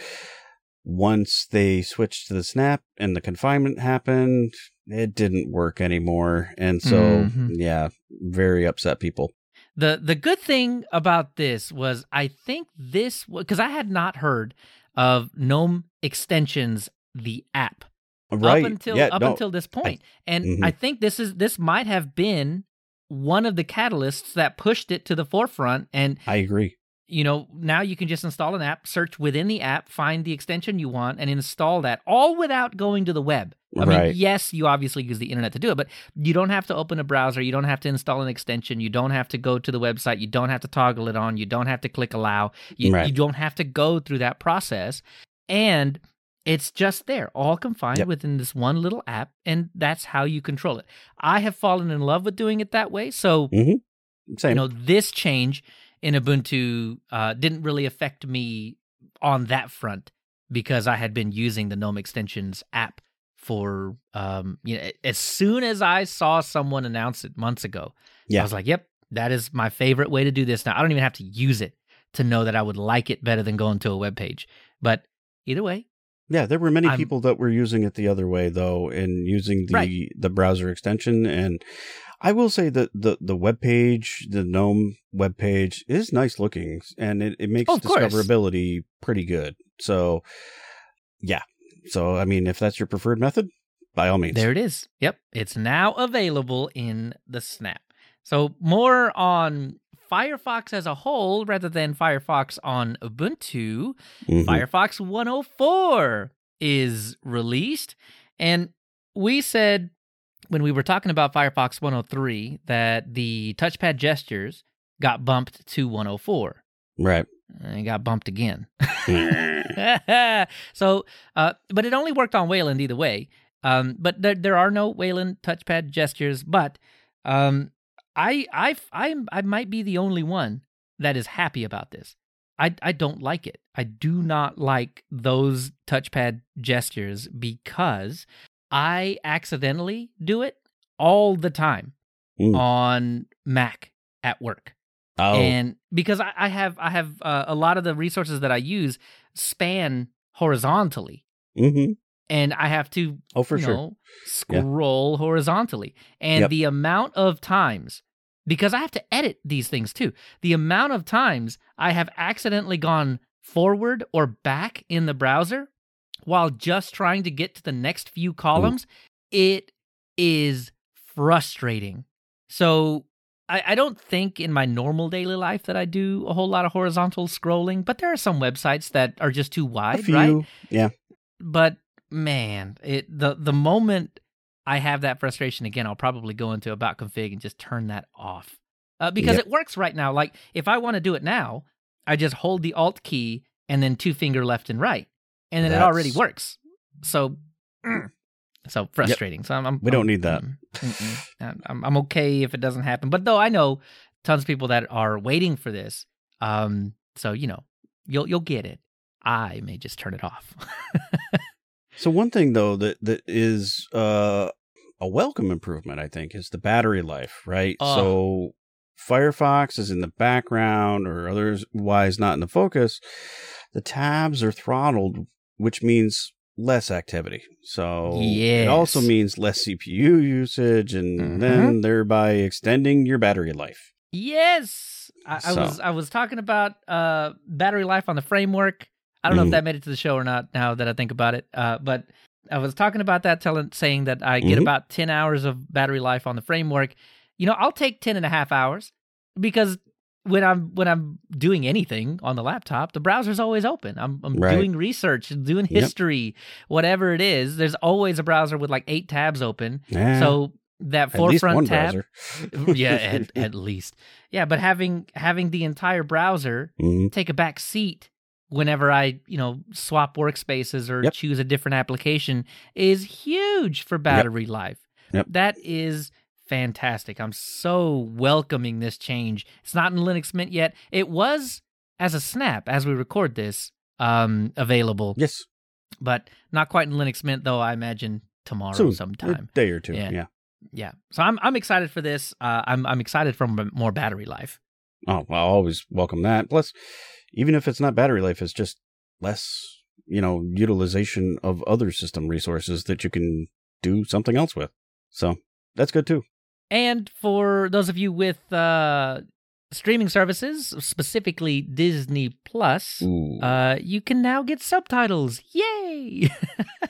once they switched to the snap and the confinement happened it didn't work anymore and so Mhm. yeah very upset people the the good thing about this was I think this because I had not heard of GNOME extensions the app right up until yeah, up no, until this point. and Mhm. I think this is this might have been one of the catalysts that pushed it to the forefront and i agree you know, now you can just install an app, search within the app, find the extension you want, and install that all without going to the web. I mean, yes, you obviously use the internet to do it, but you don't have to open a browser. You don't have to install an extension. You don't have to go to the website. You don't have to toggle it on. You don't have to click allow. You, Right. you don't have to go through that process. And It's just there, all confined Yep. within this one little app, and that's how you control it. I have fallen in love with doing it that way. So, Same. you know, this change in Ubuntu uh, didn't really affect me on that front because I had been using the GNOME extensions app for, um, you know, as soon as I saw someone announce it months ago, Yeah. I was like, yep, that is my favorite way to do this. Now, I don't even have to use it to know that I would like it better than going to a web page. But either way, Yeah, there were many I'm- people that were using it the other way though, and using the Right. the browser extension. And I will say that the the web page, the GNOME web page, is nice looking, and it, it makes Oh, of course. discoverability pretty good. So, yeah. So I mean, if that's your preferred method, by all means. There it is. Yep. It's now available in the Snap. So, more on Firefox as a whole rather than Firefox on Ubuntu. Mhm. Firefox 104 is released. And we said when we were talking about Firefox 103 that the touchpad gestures got bumped to 104. Right. And it got bumped again. so, uh, but it only worked on Wayland either way. Um, but there, there are no Wayland touchpad gestures. But um, I, I, I, I might be the only one that is happy about this. I, I don't like it. I do not like those touchpad gestures because I accidentally do it all the time Mm. on Mac at work oh, and because I, I have I have uh, a lot of the resources that I use span horizontally, hmm and I have to oh, for sure. know scroll horizontally, and Yep. the amount of times because I have to edit these things too, the amount of times I have accidentally gone forward or back in the browser while just trying to get to the next few columns, it is frustrating. So I, I don't think in my normal daily life that I do a whole lot of horizontal scrolling, but there are some websites that are just too wide, right? Yeah. But man, it the the moment I have that frustration again, I'll probably go into about config and just turn that off. Uh, because Yep. it works right now. Like if I want to do it now, I just hold the alt key and then two finger left and right, and then it already works. So, mm, so frustrating. So I'm, I'm We don't I'm- need that. I'm- I'm I'm okay if it doesn't happen. But though I know tons of people that are waiting for this. Um, so you know, you'll you'll get it. I may just turn it off. So one thing though that that is uh, a welcome improvement, I think, is the battery life. Right. Oh. So Firefox is in the background, or otherwise not in the focus. The tabs are throttled, which means less activity. So it also means less CPU usage, and Mhm. then thereby extending your battery life. Yes, I, I was I was talking about uh, battery life on the framework. I don't know Mhm. if that made it to the show or not. Now that I think about it, uh, but I was talking about that, telling saying that I get Mhm. about ten hours of battery life on the framework. You know, I'll take 10 and a half hours because when I'm when I'm doing anything on the laptop, the browser's always open. I'm, I'm Right. doing research, doing Yep. history, whatever it is. There's always a browser with like eight tabs open. Eh, So that forefront tab, yeah, at, at least. Yeah, but having having the entire browser Mhm. take a back seat whenever I, you know, swap workspaces or Yep. choose a different application is huge for battery life. Yep. That is fantastic. I'm so welcoming this change. It's not in Linux Mint yet. It was as a snap as we record this um available, Yes. but not quite in Linux Mint though, I imagine tomorrow Soon. sometime. Day or two. Yeah. yeah. Yeah. So I'm I'm excited for this. Uh, I'm I'm excited for more battery life. Oh, well, I always welcome that. Plus, even if it's not battery life, it's just less, you know, utilization of other system resources that you can do something else with. So that's good too. And for those of you with uh, streaming services, specifically Disney Plus, uh, you can now get subtitles. Yay! so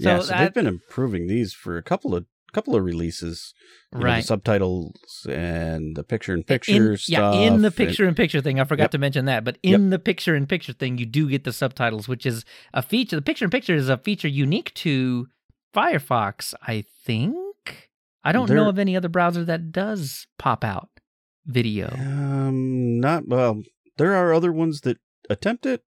yeah, so they've been improving these for a couple of couple of releases. You know, the right. subtitles and the picture in picture stuff. yeah, in the picture in picture thing, I forgot Yep. to mention that, but in the picture in picture thing, you do get the subtitles, which is a feature. The picture in picture is a feature unique to Firefox, I think. I don't know of any other browser that does pop out video. Um, not well. There are other ones that attempt it,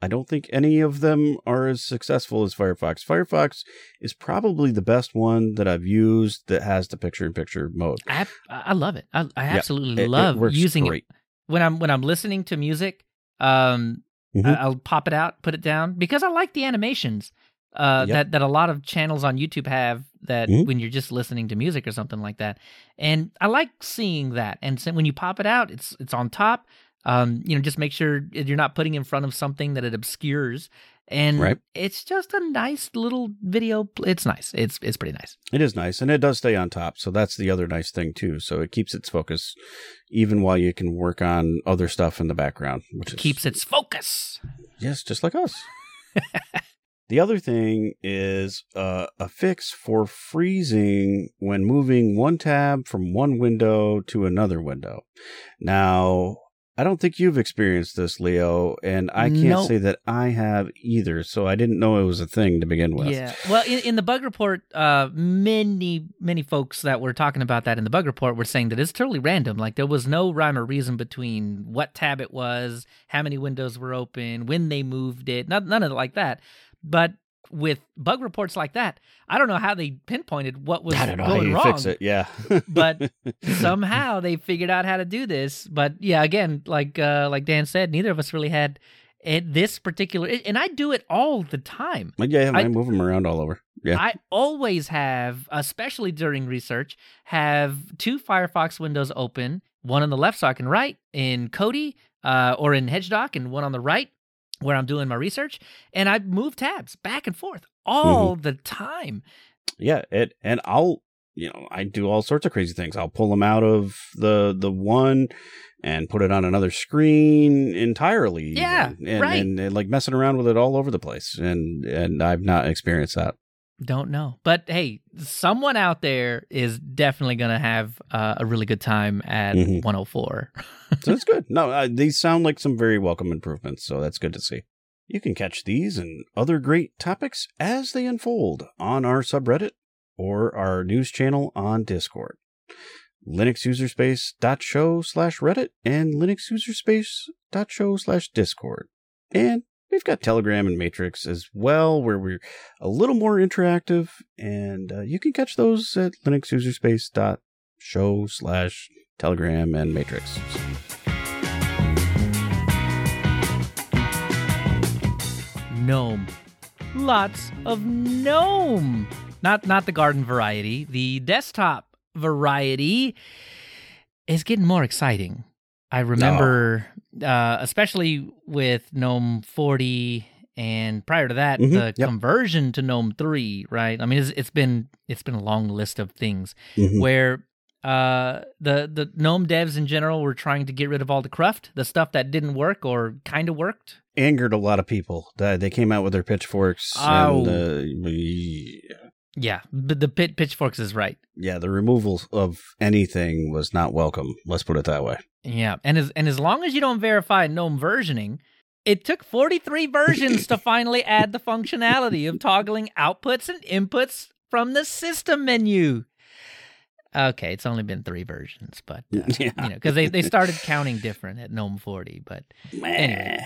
I don't think any of them are as successful as Firefox. Firefox is probably the best one that I've used that has the picture-in-picture mode. I I love it. I, I absolutely It- it love works using great. it when I'm when I'm listening to music. Um, Mhm. I- I'll pop it out, put it down because I like the animations uh, Yep. that that a lot of channels on YouTube have. That Mhm. when you're just listening to music or something like that, and I like seeing that. And so when you pop it out, it's it's on top. Um, you know, just make sure you're not putting in front of something that it obscures. And Right. it's just a nice little video. It's nice. It's it's pretty nice. It is nice, and it does stay on top. So that's the other nice thing too. So it keeps its focus, even while you can work on other stuff in the background, which is, Keeps its focus. yes, just like us. the other thing is uh, a fix for freezing when moving one tab from one window to another window. Now, I don't think you've experienced this, Leo, and I can't Nope. say that I have either. So I didn't know it was a thing to begin with. Yeah. Well, in, in the bug report, uh, many many folks that were talking about that in the bug report were saying that it's totally random. Like there was no rhyme or reason between what tab it was, how many windows were open, when they moved it, none, none of it like that. But with bug reports like that, I don't know how they pinpointed what was I don't know how going wrong. fix it. Yeah, But Somehow they figured out how to do this. But yeah, again, like uh, like Dan said, neither of us really had it, this particular, and I do it all the time. Yeah, I, I- move them around all over. Yeah. I always have, especially during research, have two Firefox windows open, one on the left so I can write in Cody uh, or in HedgeDoc, and one on the right where I'm doing my research. And I move tabs back and forth all Mm-hmm. the time. yeah, it and I'll you know I do all sorts of crazy things. I'll pull them out of the the one and put it on another screen entirely. Yeah, and, and, right. and, and, like messing around with it all over the place. And and I've not experienced that. Don't know. But hey, someone out there is definitely going to have uh, a really good time at Mhm. 104. So that's good. No, uh, these sound like some very welcome improvements. So that's good to see. You can catch these and other great topics as they unfold on our subreddit or our news channel on Discord. linuxuserspace.show slash reddit and linuxuserspace.show slash discord. And we've got Telegram and Matrix as well, where we're a little more interactive, and uh, you can catch those at linuxuserspace.show slash Telegram and Matrix. Gnome. Lots of gnome. Not not the garden variety. The desktop variety is getting more exciting. I remember uh, especially with GNOME 40 and prior to that Mhm, the yep. conversion to GNOME 3, right? I mean it's, it's been it's been a long list of things Mhm. where uh the the gnome devs in general were trying to get rid of all the cruft the stuff that didn't work or kind of worked Angered a lot of people. They they came out with their pitchforks, Oh. and uh, yeah but the pit pitchforks is right yeah, the removal of anything was not welcome. Let's put it that way. Yeah and as and as long as you don't verify gnome versioning it took 43 versions to finally add the functionality of toggling outputs and inputs from the system menu okay it's only been three versions but uh, Yeah. you know because they, they started counting different at gnome 40 but Anyway.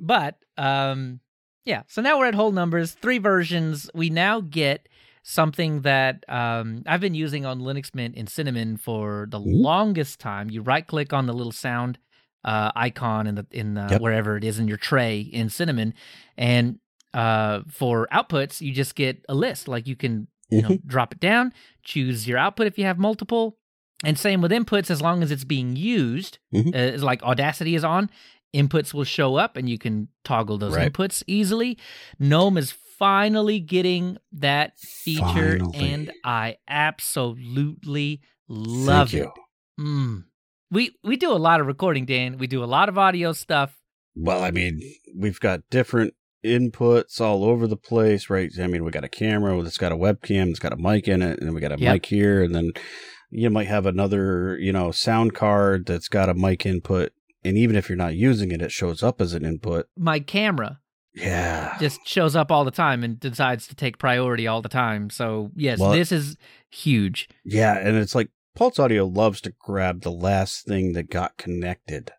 but um yeah so now we're at whole numbers three versions we now get something that um i've been using on linux mint in cinnamon for the Ooh. longest time you right click on the little sound uh icon in the in the, Yep. wherever it is in your tray in cinnamon and uh for outputs you just get a list like you can you know drop it down choose your output if you have multiple and same with inputs as long as it's being used Mhm. uh, like audacity is on inputs will show up and you can toggle those Right. inputs easily gnome is finally getting that feature Finally. and i absolutely love Thank it mm. we we do a lot of recording dan we do a lot of audio stuff Well, I mean, we've got different inputs all over the place, right? I mean, we got a camera that's got a webcam, it's got a mic in it, and we got a Yep. mic here, and then you might have another, you know, sound card that's got a mic input. And even if you're not using it, it shows up as an input. my camera Yeah. just shows up all the time and decides to take priority all the time so yes Well- this is huge Yeah, and it's like Pulse Audio loves to grab the last thing that got connected.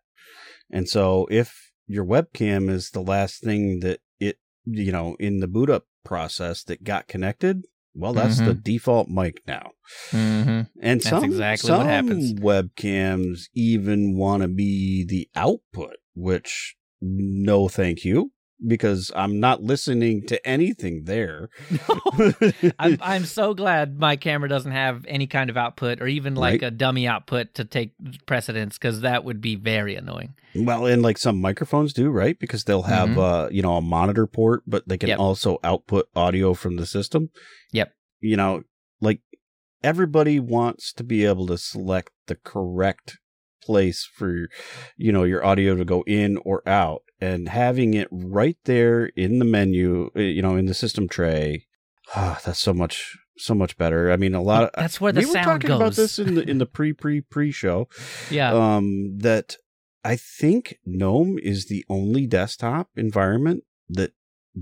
And so if your webcam is the last thing that it you know in the boot up process that got connected. Well, that's the default mic now. Mm-hmm. And That's some, exactly some what happens. webcams even want to be the output, which no thank you, because I'm not listening to anything there. I'm I'm so glad my camera doesn't have any kind of output or even like Right. a dummy output to take precedence because that would be very annoying. well, and like some microphones do, right? Because they'll have Mhm. uh, you know, a monitor port, but they can Yep. also output audio from the system. Yep. You know, like everybody wants to be able to select the correct place for you know your audio to go in or out and having it right there in the menu uh, you know in the system tray ah, that's so much so much better i mean a lot of That's where the we were talking goes. about this in the in the pre pre pre show Yeah. um that i think gnome is the only desktop environment that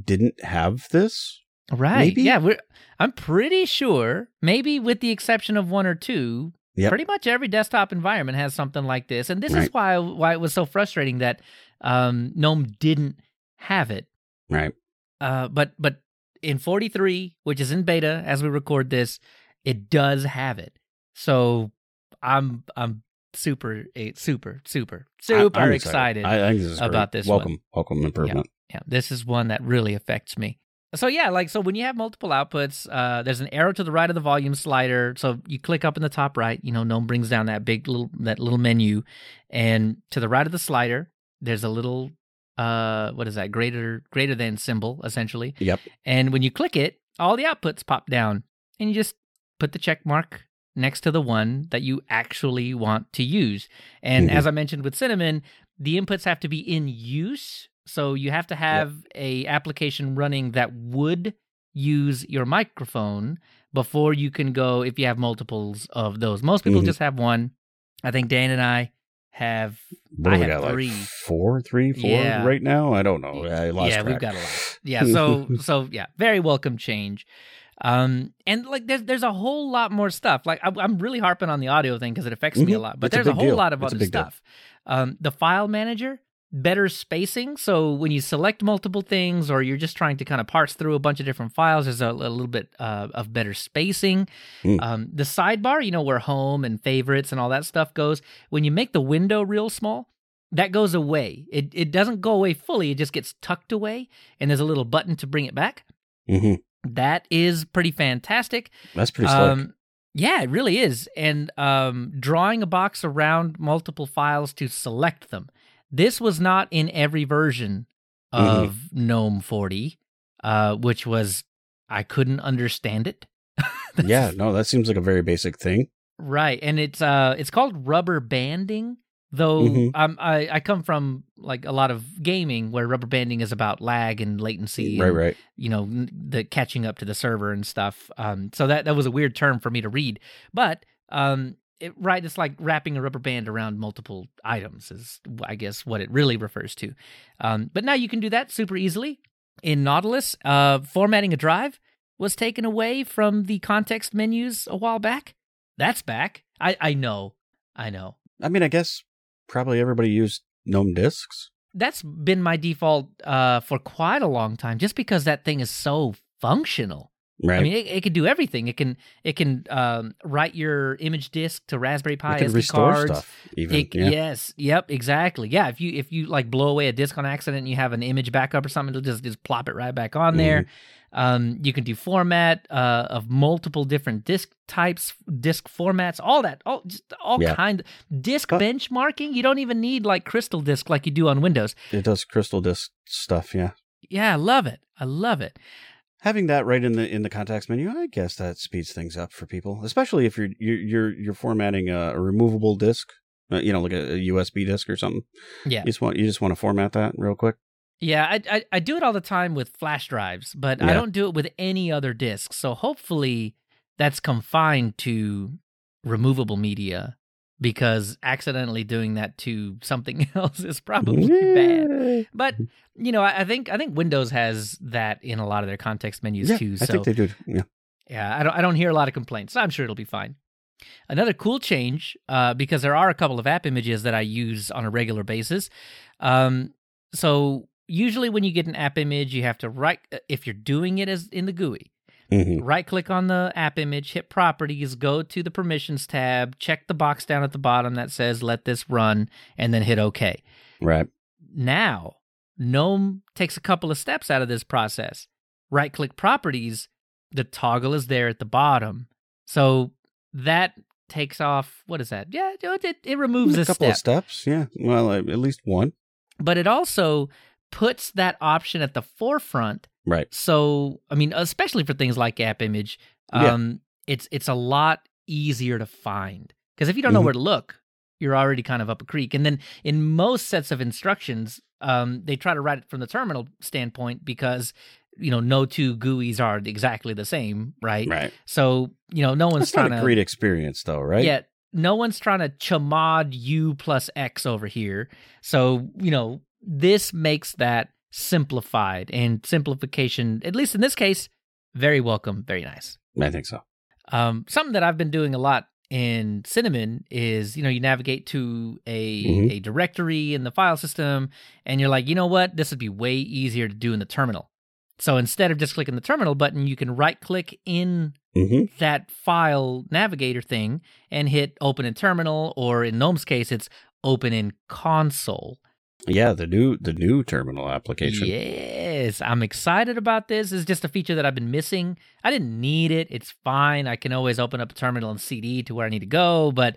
didn't have this right. maybe? Yeah, we're I'm pretty sure, maybe with the exception of one or two, Yep. pretty much every desktop environment has something like this. And this is why why it was so frustrating that um GNOME didn't have it. right Uh, but but in 43, which is in beta as we record this, it does have it. So I'm I'm super eh, super super super I- I'm excited. I, I this is about great. this one. welcome welcome improvement yeah, this is one that really affects me. So yeah, like so when you have multiple outputs, uh, there's an arrow to the right of the volume slider. So you click up in the top right, you know, GNOME brings down that big little that little menu, and to the right of the slider, there's a little uh, what is that? Greater greater than symbol essentially. yep And when you click it, all the outputs pop down, and you just put the check mark next to the one that you actually want to use. And Mhm. as I mentioned with Cinnamon, the inputs have to be in use. So you have to have a application running that would use your microphone before you can go if you have multiples of those. Most people Mhm. just have one. I think Dan and I have what I have got three. like four three four Yeah. right now i don't know i lost yeah, we've got a lot. Yeah, so so yeah, very welcome change. Um, and like there's there's a whole lot more stuff. Like I, I'm really harping on the audio thing because it affects me a Mhm. lot. But It's there's a, big whole deal. lot of It's other stuff. Um, the file manager, better spacing. So when you select multiple things, or you're just trying to kind of parse through a bunch of different files, there's a, a little bit uh, of better spacing. Mm. Um, the sidebar, you know, where home and favorites and all that stuff goes. When you make the window real small, that goes away. It it doesn't go away fully. It just gets tucked away, and there's a little button to bring it back. Mhm. That is pretty fantastic. that's pretty slick Um, yeah, it really is. And um, drawing a box around multiple files to select them. This was not in every version Mm-hmm. of GNOME 40, uh, which was I couldn't understand it. yeah no that seems like a very basic thing Right, and it's uh it's called rubber banding. Though Mhm. um, I I come from like a lot of gaming where rubber banding is about lag and latency, right and, right you know the catching up to the server and stuff. Um, so that that was a weird term for me to read, but um, it, right, it's like wrapping a rubber band around multiple items is I guess what it really refers to. Um, but now you can do that super easily in Nautilus. Uh, formatting a drive was taken away from the context menus a while back. That's back. I I know, I know. i mean i guess probably everybody used gnome Disks That's been my default uh, for quite a long time, just because that thing is so functional. Right I mean, it, it can do everything. It can it can um, write your image disk to Raspberry Pi it can SD restore cards. stuff even It- yeah. Yes. Yep. Exactly. Yeah. If you if you like blow away a disk on accident, and you have an image backup or something, it'll just just plop it right back on there. Mm-hmm. Um, you can do format uh, of multiple different disk types, disk formats, all that, all just all Yeah. kind disk But- benchmarking. You don't even need like Crystal Disk like you do on Windows. it does crystal disk stuff yeah Yeah, I love it. I love it. Having that right in the in the context menu, I guess that speeds things up for people, especially if you're you're you're, you're formatting a, a removable disk, uh, you know, like a, a USB disk or something. Yeah. you just want you just want to format that real quick. Yeah, I, I I do it all the time with flash drives, but I don't do it with any other disks. So hopefully that's confined to removable media because accidentally doing that to something else is probably bad. But you know, I, think I think Windows has that in a lot of their context menus Yeah, too. I think they do. Yeah, yeah, I don't I don't hear a lot of complaints. So I'm sure it'll be fine. Another cool change, uh, because there are a couple of app images that I use on a regular basis. Um, so usually when you get an app image, you have to right uh, if you're doing it as in the GUI, Mhm. right click on the app image, hit properties, go to the permissions tab, check the box down at the bottom that says let this run, and then hit OK. Right. Now, GNOME takes a couple of steps out of this process. Right click properties, the toggle is there at the bottom. So that takes off, what is that? Yeah, it, it removes a a couple step. of steps. Yeah. Well, at least one. But it also puts that option at the forefront. Right. So, I mean, especially for things like app image, Yeah. um, it's it's a lot easier to find. Because if you don't know Mhm. where to look, you're already kind of up a creek. And then in most sets of instructions, um, they try to write it from the terminal standpoint because you know no two GUIs are exactly the same, right? Right. So you know no one's That's trying a to great experience, though, right? yeah, no one's trying to chmod u plus x over here. So, you know, this makes that simplified and simplification, at least in this case, very welcome, very nice. I think so. Um, something that I've been doing a lot in Cinnamon is, you know, you navigate to a, Mhm. a directory in the file system and you're like, you know what, this would be way easier to do in the terminal. So instead of just clicking the terminal button, you can right click in hmm that file navigator thing and hit open in terminal or in gnome's case it's open in console Yeah, the new the new terminal application. yes i'm excited about this it's just a feature that i've been missing i didn't need it it's fine i can always open up a terminal and cd to where i need to go but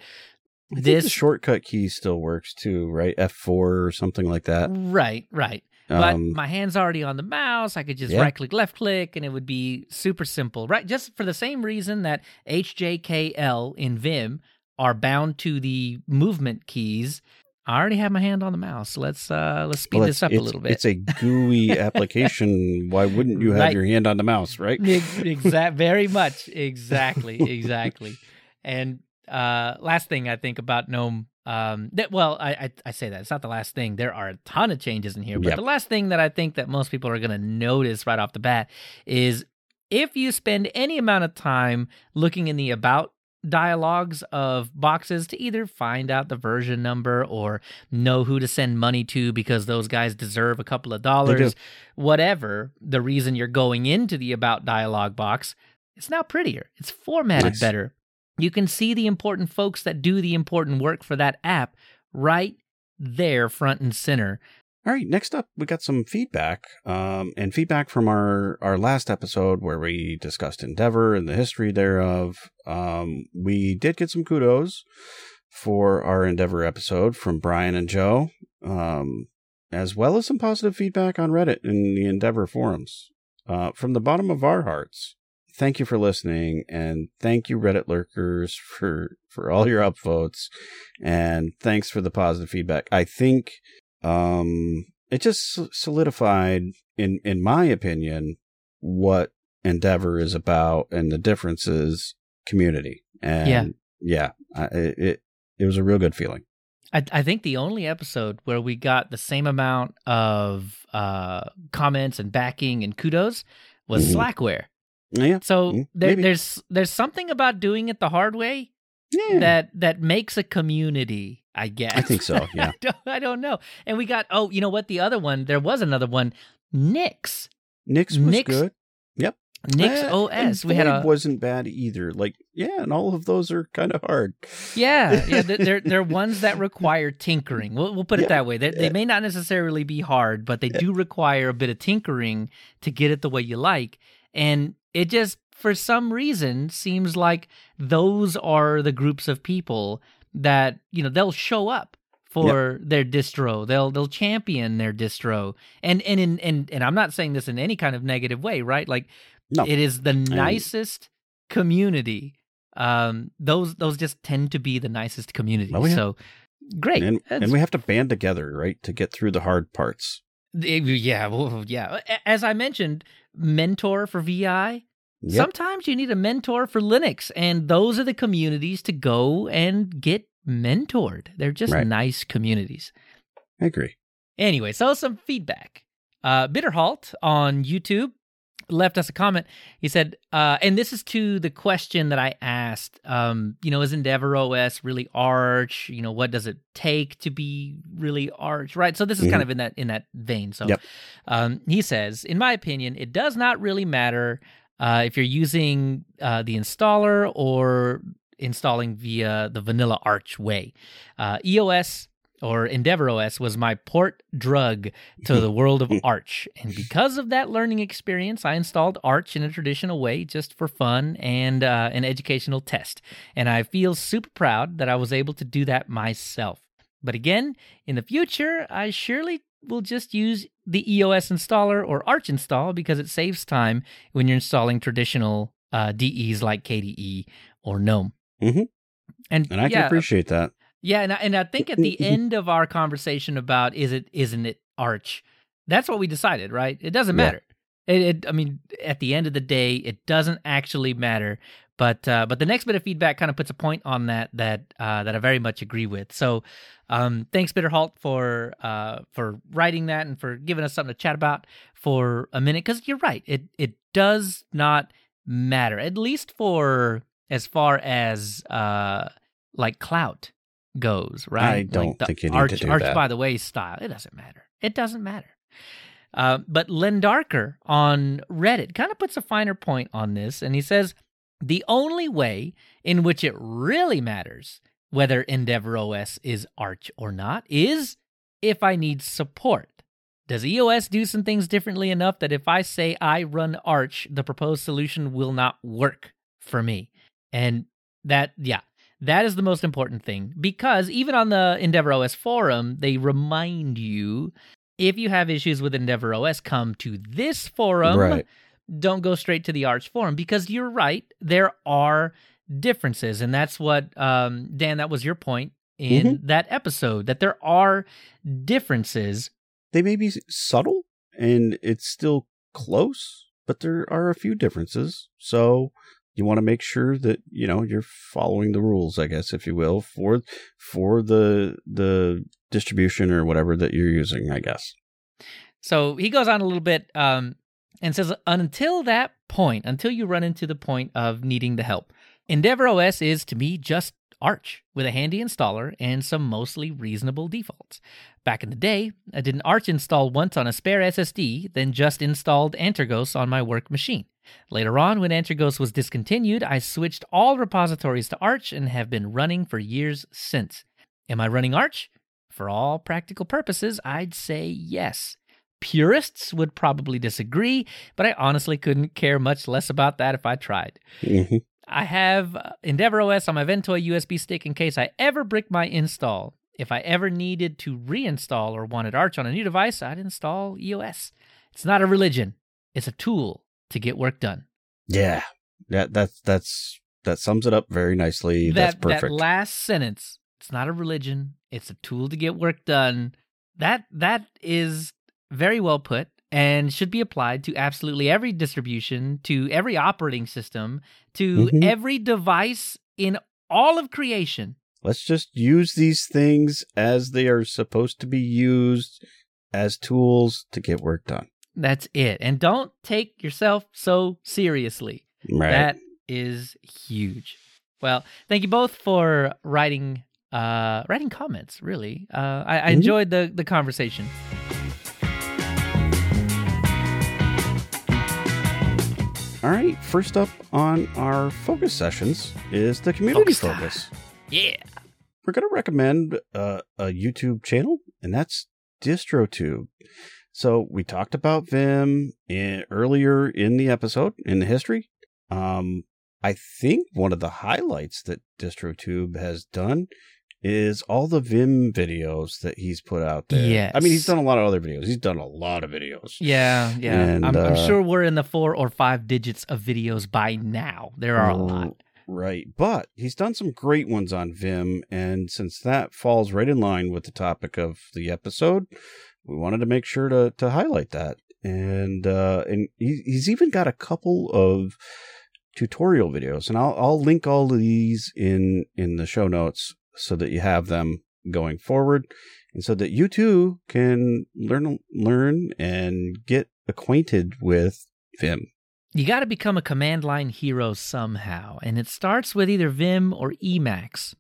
I this shortcut key still works too, right? F four or something like that. right right but Um, my hand's already on the mouse. I could just Yeah. right click, left click, and it would be super simple. Right, just for the same reason that HJKL in Vim are bound to the movement keys. I already have my hand on the mouse. Let's uh let's speed well, this up a little bit. It's a GUI application. Why wouldn't you have Right. your hand on the mouse, right? exact very much exactly exactly and uh last thing i think about gnome um that well I, I i say that it's not the last thing there are a ton of changes in here but Yep. the last thing that i think that most people are going to notice right off the bat is if you spend any amount of time looking in the about dialogues of boxes to either find out the version number or know who to send money to because those guys deserve a couple of dollars. Whatever the reason you're going into the about dialog box it's now prettier. It's formatted Nice. better. You can see the important folks that do the important work for that app right there front and center All right, next up, we got some feedback, um, and feedback from our our last episode where we discussed Endeavour and the history thereof. Um, we did get some kudos for our Endeavour episode from Brian and Joe, um, as well as some positive feedback on Reddit and the Endeavour forums. Uh, from the bottom of our hearts, thank you for listening, and thank you Reddit lurkers for for all your upvotes, and thanks for the positive feedback. I think um it just solidified in in my opinion what endeavour is about and the differences community and Yeah. yeah I, it it- it was a real good feeling I, I think the only episode where we got the same amount of uh, comments and backing and kudos was Mhm. Slackware. yeah So Mm, there, there's there's something about doing it the hard way yeah that that makes a community. I guess. I think so, yeah. I, don't, I don't know. And we got oh, you know what? The other one, there was another one. Nix. Nix was Nix good Yep. Nix OS. We had a wasn't bad either like yeah and all of those are kind of hard Yeah, yeah, they're they're ones that require tinkering. We'll we'll put it Yeah, that way. They they may not necessarily be hard, but they do require a bit of tinkering to get it the way you like. And it just for some reason seems like those are the groups of people that, you know, they'll show up for their distro. They'll they'll champion their distro. And and in and and I'm not saying this in any kind of negative way, right? Like no it is the nicest community. Um, those those just tend to be the nicest community. Oh, yeah. So great. and, and we have to band together right to get through the hard parts yeah, well, yeah. As I mentioned, mentor for VI. Yep. Sometimes you need a mentor for Linux, and those are the communities to go and get mentored. They're just Right. nice communities. i agree Anyway, so some feedback. Uh, Bitterhalt on YouTube left us a comment. He said, uh, and this is to the question that I asked. Um, you know, is Endeavour OS really Arch? You know, what does it take to be really Arch? Right. So this is Mhm. kind of in that in that vein. So, Yep. um, he says, in my opinion, it does not really matter uh, if you're using uh, the installer or installing via the vanilla Arch way. Uh, EOS or Endeavour OS was my port drug to the world of Arch. And because of that learning experience, I installed Arch in a traditional way just for fun and uh, an educational test. And I feel super proud that I was able to do that myself. But again, in the future, I surely will just use the EOS installer or Arch install because it saves time when you're installing traditional uh, DEs like KDE or GNOME. Mhm. And, And I can appreciate that. yeah, and I, and I think at the end of our conversation about is it isn't it Arch, that's what we decided, right? It doesn't Yeah. matter. It, it I mean, at the end of the day, it doesn't actually matter. But uh, but the next bit of feedback kind of puts a point on that that uh, that I very much agree with. So um, thanks, Bitterhalt, for uh, for writing that and for giving us something to chat about for a minute. Because you're right, it it does not matter, at least for as far as uh, like clout goes, right? I don't like the think you need to Arch, do Arch that. by the way style. It doesn't matter. It doesn't matter. Uh, but Len Darker on Reddit kind of puts a finer point on this, and he says the only way in which it really matters whether Endeavour OS is Arch or not is if I need support. Does EOS do some things differently enough that if I say I run Arch, the proposed solution will not work for me? And that, yeah, that is the most important thing because even on the Endeavour OS forum, they remind you if you have issues with Endeavour OS, come to this forum. Right. Don't go straight to the Arch forum because you're right. There are differences. And that's what, um, Dan, that was your point in that episode that there are differences. They may be subtle and it's still close, but there are a few differences. So you want to make sure that, you know, you're following the rules, I guess, if you will, for for the the distribution or whatever that you're using, I guess. So he goes on a little bit um, and says, until that point, until you run into the point of needing the help, Endeavour OS is to me just Arch with a handy installer and some mostly reasonable defaults. Back in the day, I did an Arch install once on a spare SSD, then just installed Antergos on my work machine. Later on, when Antergos was discontinued, I switched all repositories to Arch and have been running for years since. Am I running Arch? For all practical purposes, I'd say yes. Purists would probably disagree, but I honestly couldn't care much less about that if I tried. hmm I have uh, Endeavour OS on my Ventoy USB stick in case I ever brick my install. If I ever needed to reinstall or wanted Arch on a new device, I'd install EOS. It's not a religion, it's a tool to get work done. Yeah. That that's that's that sums it up very nicely. that's that, perfect. that last sentence, it's not a religion, it's a tool to get work done. That that is very well put and should be applied to absolutely every distribution, to every operating system, to Mhm. every device in all of creation. Let's just use these things as they are supposed to be used as tools to get work done. That's it. And don't take yourself so seriously. Right. That is huge. Well, thank you both for writing uh writing comments, really. Uh I, I Mhm. enjoyed the the conversation. All right. First up on our focus sessions is the community Focus focus. Yeah. We're going to recommend uh, a YouTube channel, and that's DistroTube. So we talked about Vim in, earlier in the episode in the history. Um, I think one of the highlights that DistroTube has done is all the Vim videos that he's put out there. Yeah, I mean, he's done a lot of other videos. He's done a lot of videos. Yeah, yeah. And, I'm, I'm uh, sure we're in the four or five digits of videos by now. There are a lot. Right. But he's done some great ones on Vim. And since that falls right in line with the topic of the episode, we wanted to make sure to, to highlight that. And, uh, and he, he's even got a couple of tutorial videos and I'll, I'll link all of these in, in the show notes so that you have them going forward and so that you too can learn, learn and get acquainted with Vim you got to become a command line hero somehow, and it starts with either Vim or Emacs.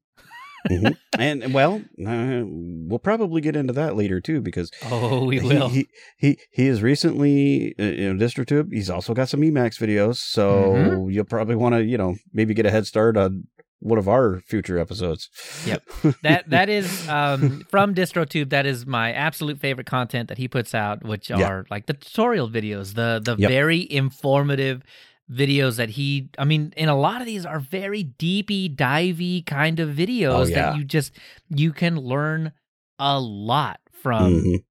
Mhm. And well, uh, we'll probably get into that later too, because Oh, we will. He, he he is recently uh, you DistroTube. He's also got some Emacs videos, so Mhm. you'll probably want to you know maybe get a head start on one of our future episodes. Yep. that that is um, from DistroTube. That is my absolute favorite content that he puts out, which Yeah. are like the tutorial videos, the the Yep. very informative videos that he. I mean, and a lot of these are very deepy, divey kind of videos Oh, yeah. that you just you can learn a lot from. Mhm.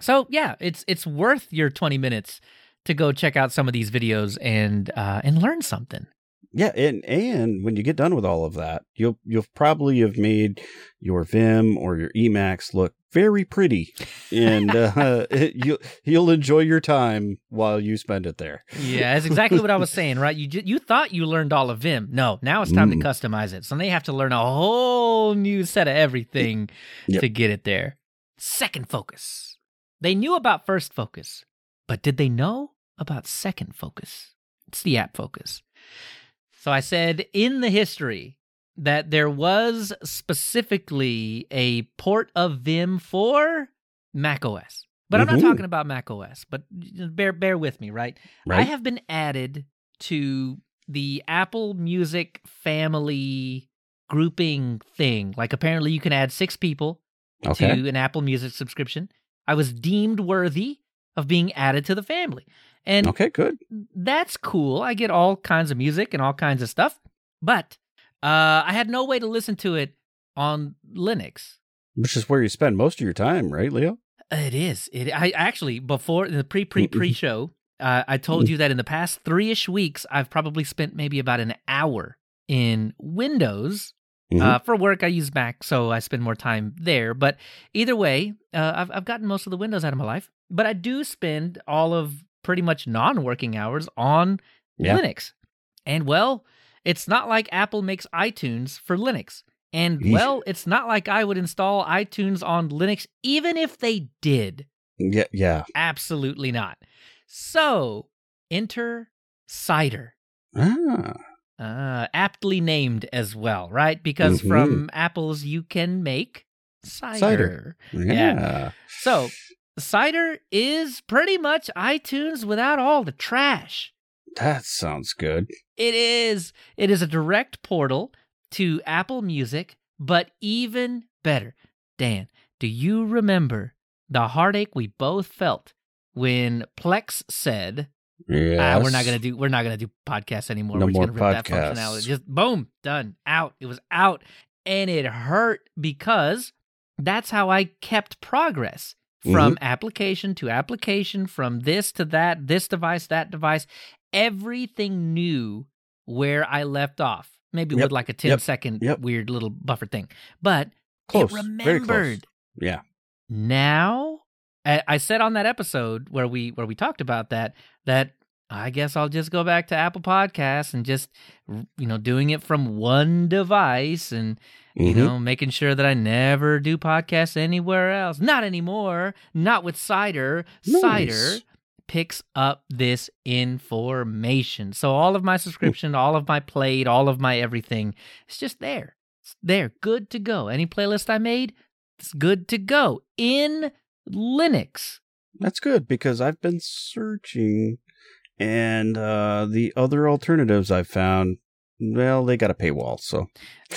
So yeah, it's it's worth your twenty minutes to go check out some of these videos and uh, and learn something. Yeah, and and when you get done with all of that, you'll you'll probably have made your Vim or your Emacs look very pretty, and uh, you'll you'll enjoy your time while you spend it there. Yeah, that's exactly what I was saying, right? You you thought you learned all of Vim. No, now it's time Mm. to customize it. So they have to learn a whole new set of everything Yep. to get it there. Second focus. They knew about first focus, but did they know about second focus? It's the app focus. So I said in the history that there was specifically a port of Vim for macOS. But I'm not Mhm. talking about macOS, but bear bear with me, right? I have been added to the Apple Music family grouping thing. Like apparently you can add 6 people okay. to an Apple Music subscription. I was deemed worthy of being added to the family. And Okay. Good. that's cool. I get all kinds of music and all kinds of stuff, but uh, I had no way to listen to it on Linux. Which is where you spend most of your time, right, Leo? It is. It. I actually before the pre pre pre show, uh, I told you that in the past three ish weeks, I've probably spent maybe about an hour in Windows. Mhm. Uh, for work, I use Mac, so I spend more time there. But either way, uh, I've I've gotten most of the Windows out of my life. But I do spend all of pretty much non working hours on Yeah. Linux. And well, it's not like Apple makes iTunes for Linux. And well, it's not like I would install iTunes on Linux, even if they did. Yeah. Yeah. Absolutely not. So enter Cider. Ah. Uh, aptly named as well, right? Because Mhm. from apples you can make cider. Cider. Yeah. So, cider is pretty much iTunes without all the trash. That sounds good. It is. It is a direct portal to Apple Music, but even better. Dan, do you remember the heartache we both felt when Plex said, Yeah. ah, we're not gonna do we're not gonna do podcasts anymore. No we're just more gonna rip that functionality. Just boom, done, out. It was out. And it hurt because that's how I kept progress from Mm-hmm. application to application, from this to that, this device, that device. Everything knew where I left off. Maybe Yep, with like a 10 yep, second yep. weird little buffer thing. But Close. it remembered Yeah. now I, I said on that episode where we where we talked about that that I guess I'll just go back to Apple Podcasts and just you know doing it from one device and you Mhm. know making sure that I never do podcasts anywhere else. Not anymore. Not with Cider. Nice. Cider picks up this information. So all of my subscription, all of my played, all of my everything, it's just there. It's there, good to go. Any playlist I made, it's good to go in Linux. That's good because I've been searching and uh the other alternatives I've found well, they got a paywall, so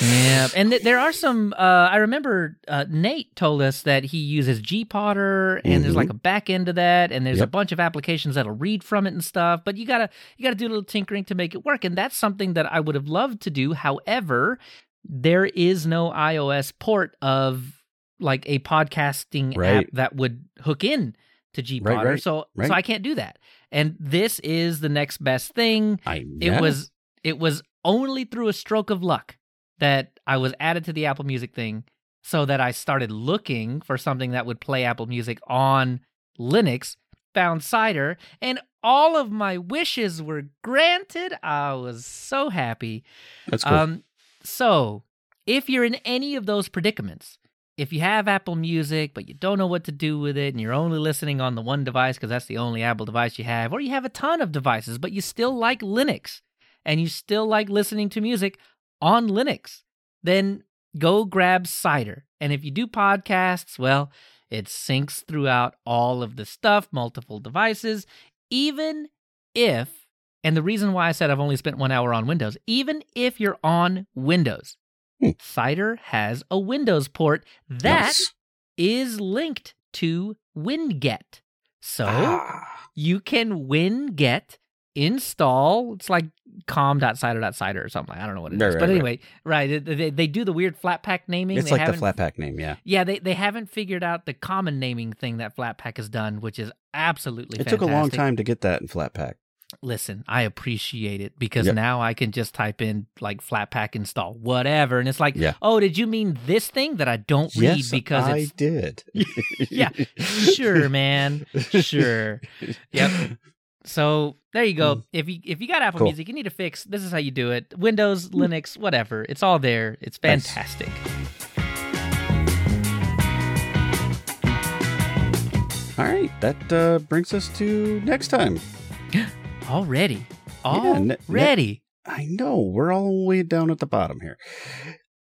Yeah, and th- there are some. Uh, I remember uh, Nate told us that he uses gPodder, and there's Mhm. like a back end to that, and there's a bunch of applications that'll read from it and stuff. But you gotta you gotta do a little tinkering to make it work, and that's something that I would have loved to do. However, there is no iOS port of like a podcasting app that would hook in to gPodder, Right, right, so right. so I can't do that. And this is the next best thing I it was it was only through a stroke of luck that I was added to the Apple Music thing so that I started looking for something that would play Apple Music on Linux, found Cider, and all of my wishes were granted. I was so happy. That's cool. Um so if you're in any of those predicaments if you have Apple Music, but you don't know what to do with it, and you're only listening on the one device because that's the only Apple device you have, or you have a ton of devices, but you still like Linux and you still like listening to music on Linux, then go grab Cider. And if you do podcasts, well, it syncs throughout all of the stuff, multiple devices, even if, and the reason why I said I've only spent one hour on Windows, even if you're on Windows, Hmm. Cider has a Windows port that is linked to WinGet. So Ah. you can WinGet install. It's like com.cider.cider or something. I don't know what it is. Right, right, but anyway, right. They, they, they do the weird Flatpak naming. It's They like the Flatpak name, yeah. Yeah, they, they haven't figured out the common naming thing that Flatpak has done, which is absolutely It took a long time to get that in Flatpak. Listen, I appreciate it because Yep. now I can just type in like Flatpak install whatever, and it's like, Yeah. oh, did you mean this thing that I don't read yes, because I it's did. Yeah, sure, man, sure. Yep. So there you go. If you if you got Apple. Cool. Music, you need to fix. This is how you do it. Windows, Linux, whatever. It's all there. It's Nice. fantastic. All right, that uh, brings us to next time. Already, Yeah, already. I know we're all the way down at the bottom here.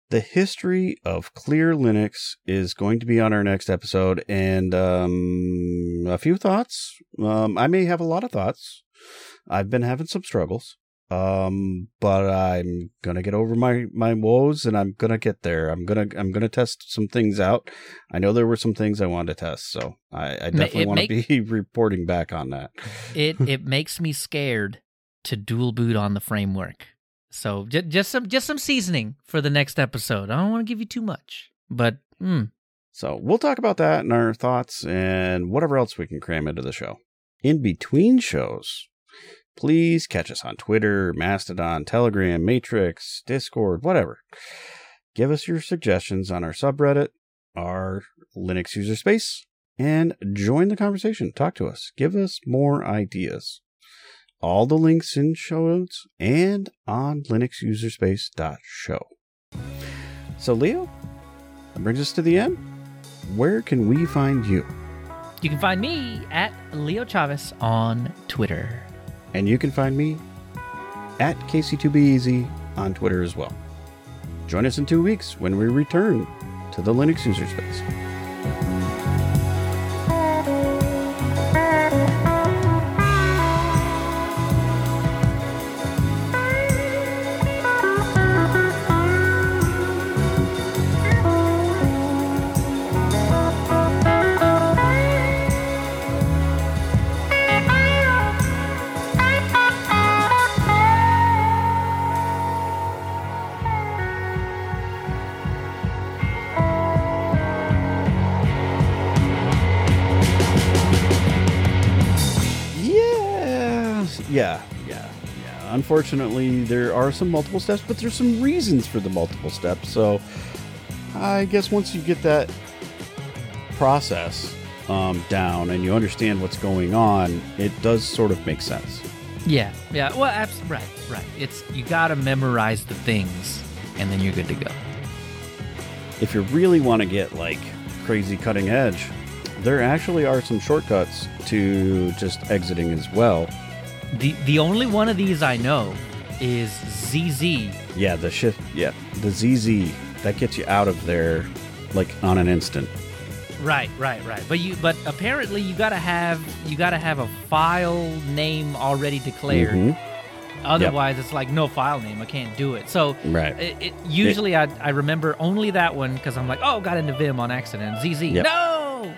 The history of Clear Linux is going to be on our next episode, and um, a few thoughts. Um, I may have a lot of thoughts. I've been having some struggles, um, but I'm gonna get over my my woes, and I'm gonna get there. I'm gonna I'm gonna test some things out. I know there were some things I wanted to test, so I, I definitely want to be reporting back on that. it it makes me scared to dual boot on the framework. So just just some just some seasoning for the next episode. I don't want to give you too much, but mm, So we'll talk about that and our thoughts and whatever else we can cram into the show. In between shows, please catch us on Twitter, Mastodon, Telegram, Matrix, Discord, whatever. Give us your suggestions on our subreddit, our Linux user space, and join the conversation. Talk to us. Give us more ideas. All the links in show notes and on linuxuserspace.show. So, Leo, that brings us to the end where can we find you? you can find me at Leo Chavez on Twitter. And you can find me at KC2BEasy on Twitter as well. Join us in two weeks when we return to the Linux user space. Unfortunately, there are some multiple steps, but there's some reasons for the multiple steps. So, I guess once you get that process um, down and you understand what's going on, it does sort of make sense. Yeah, yeah. Well, abs- right, right. It's you got to memorize the things, and then you're good to go. If you really want to get like crazy cutting edge, there actually are some shortcuts to just exiting as well. The the only one of these I know is ZZ. Yeah, the shift. Yeah, the ZZ that gets you out of there like on an instant. Right, right, right. But you but apparently you gotta have you gotta have a file name already declared. Mhm. Otherwise, it's like no file name. I can't do it. So Right. it, it, usually I, I remember only that one because I'm like, oh, got into Vim on accident. ZZ. Yep. No,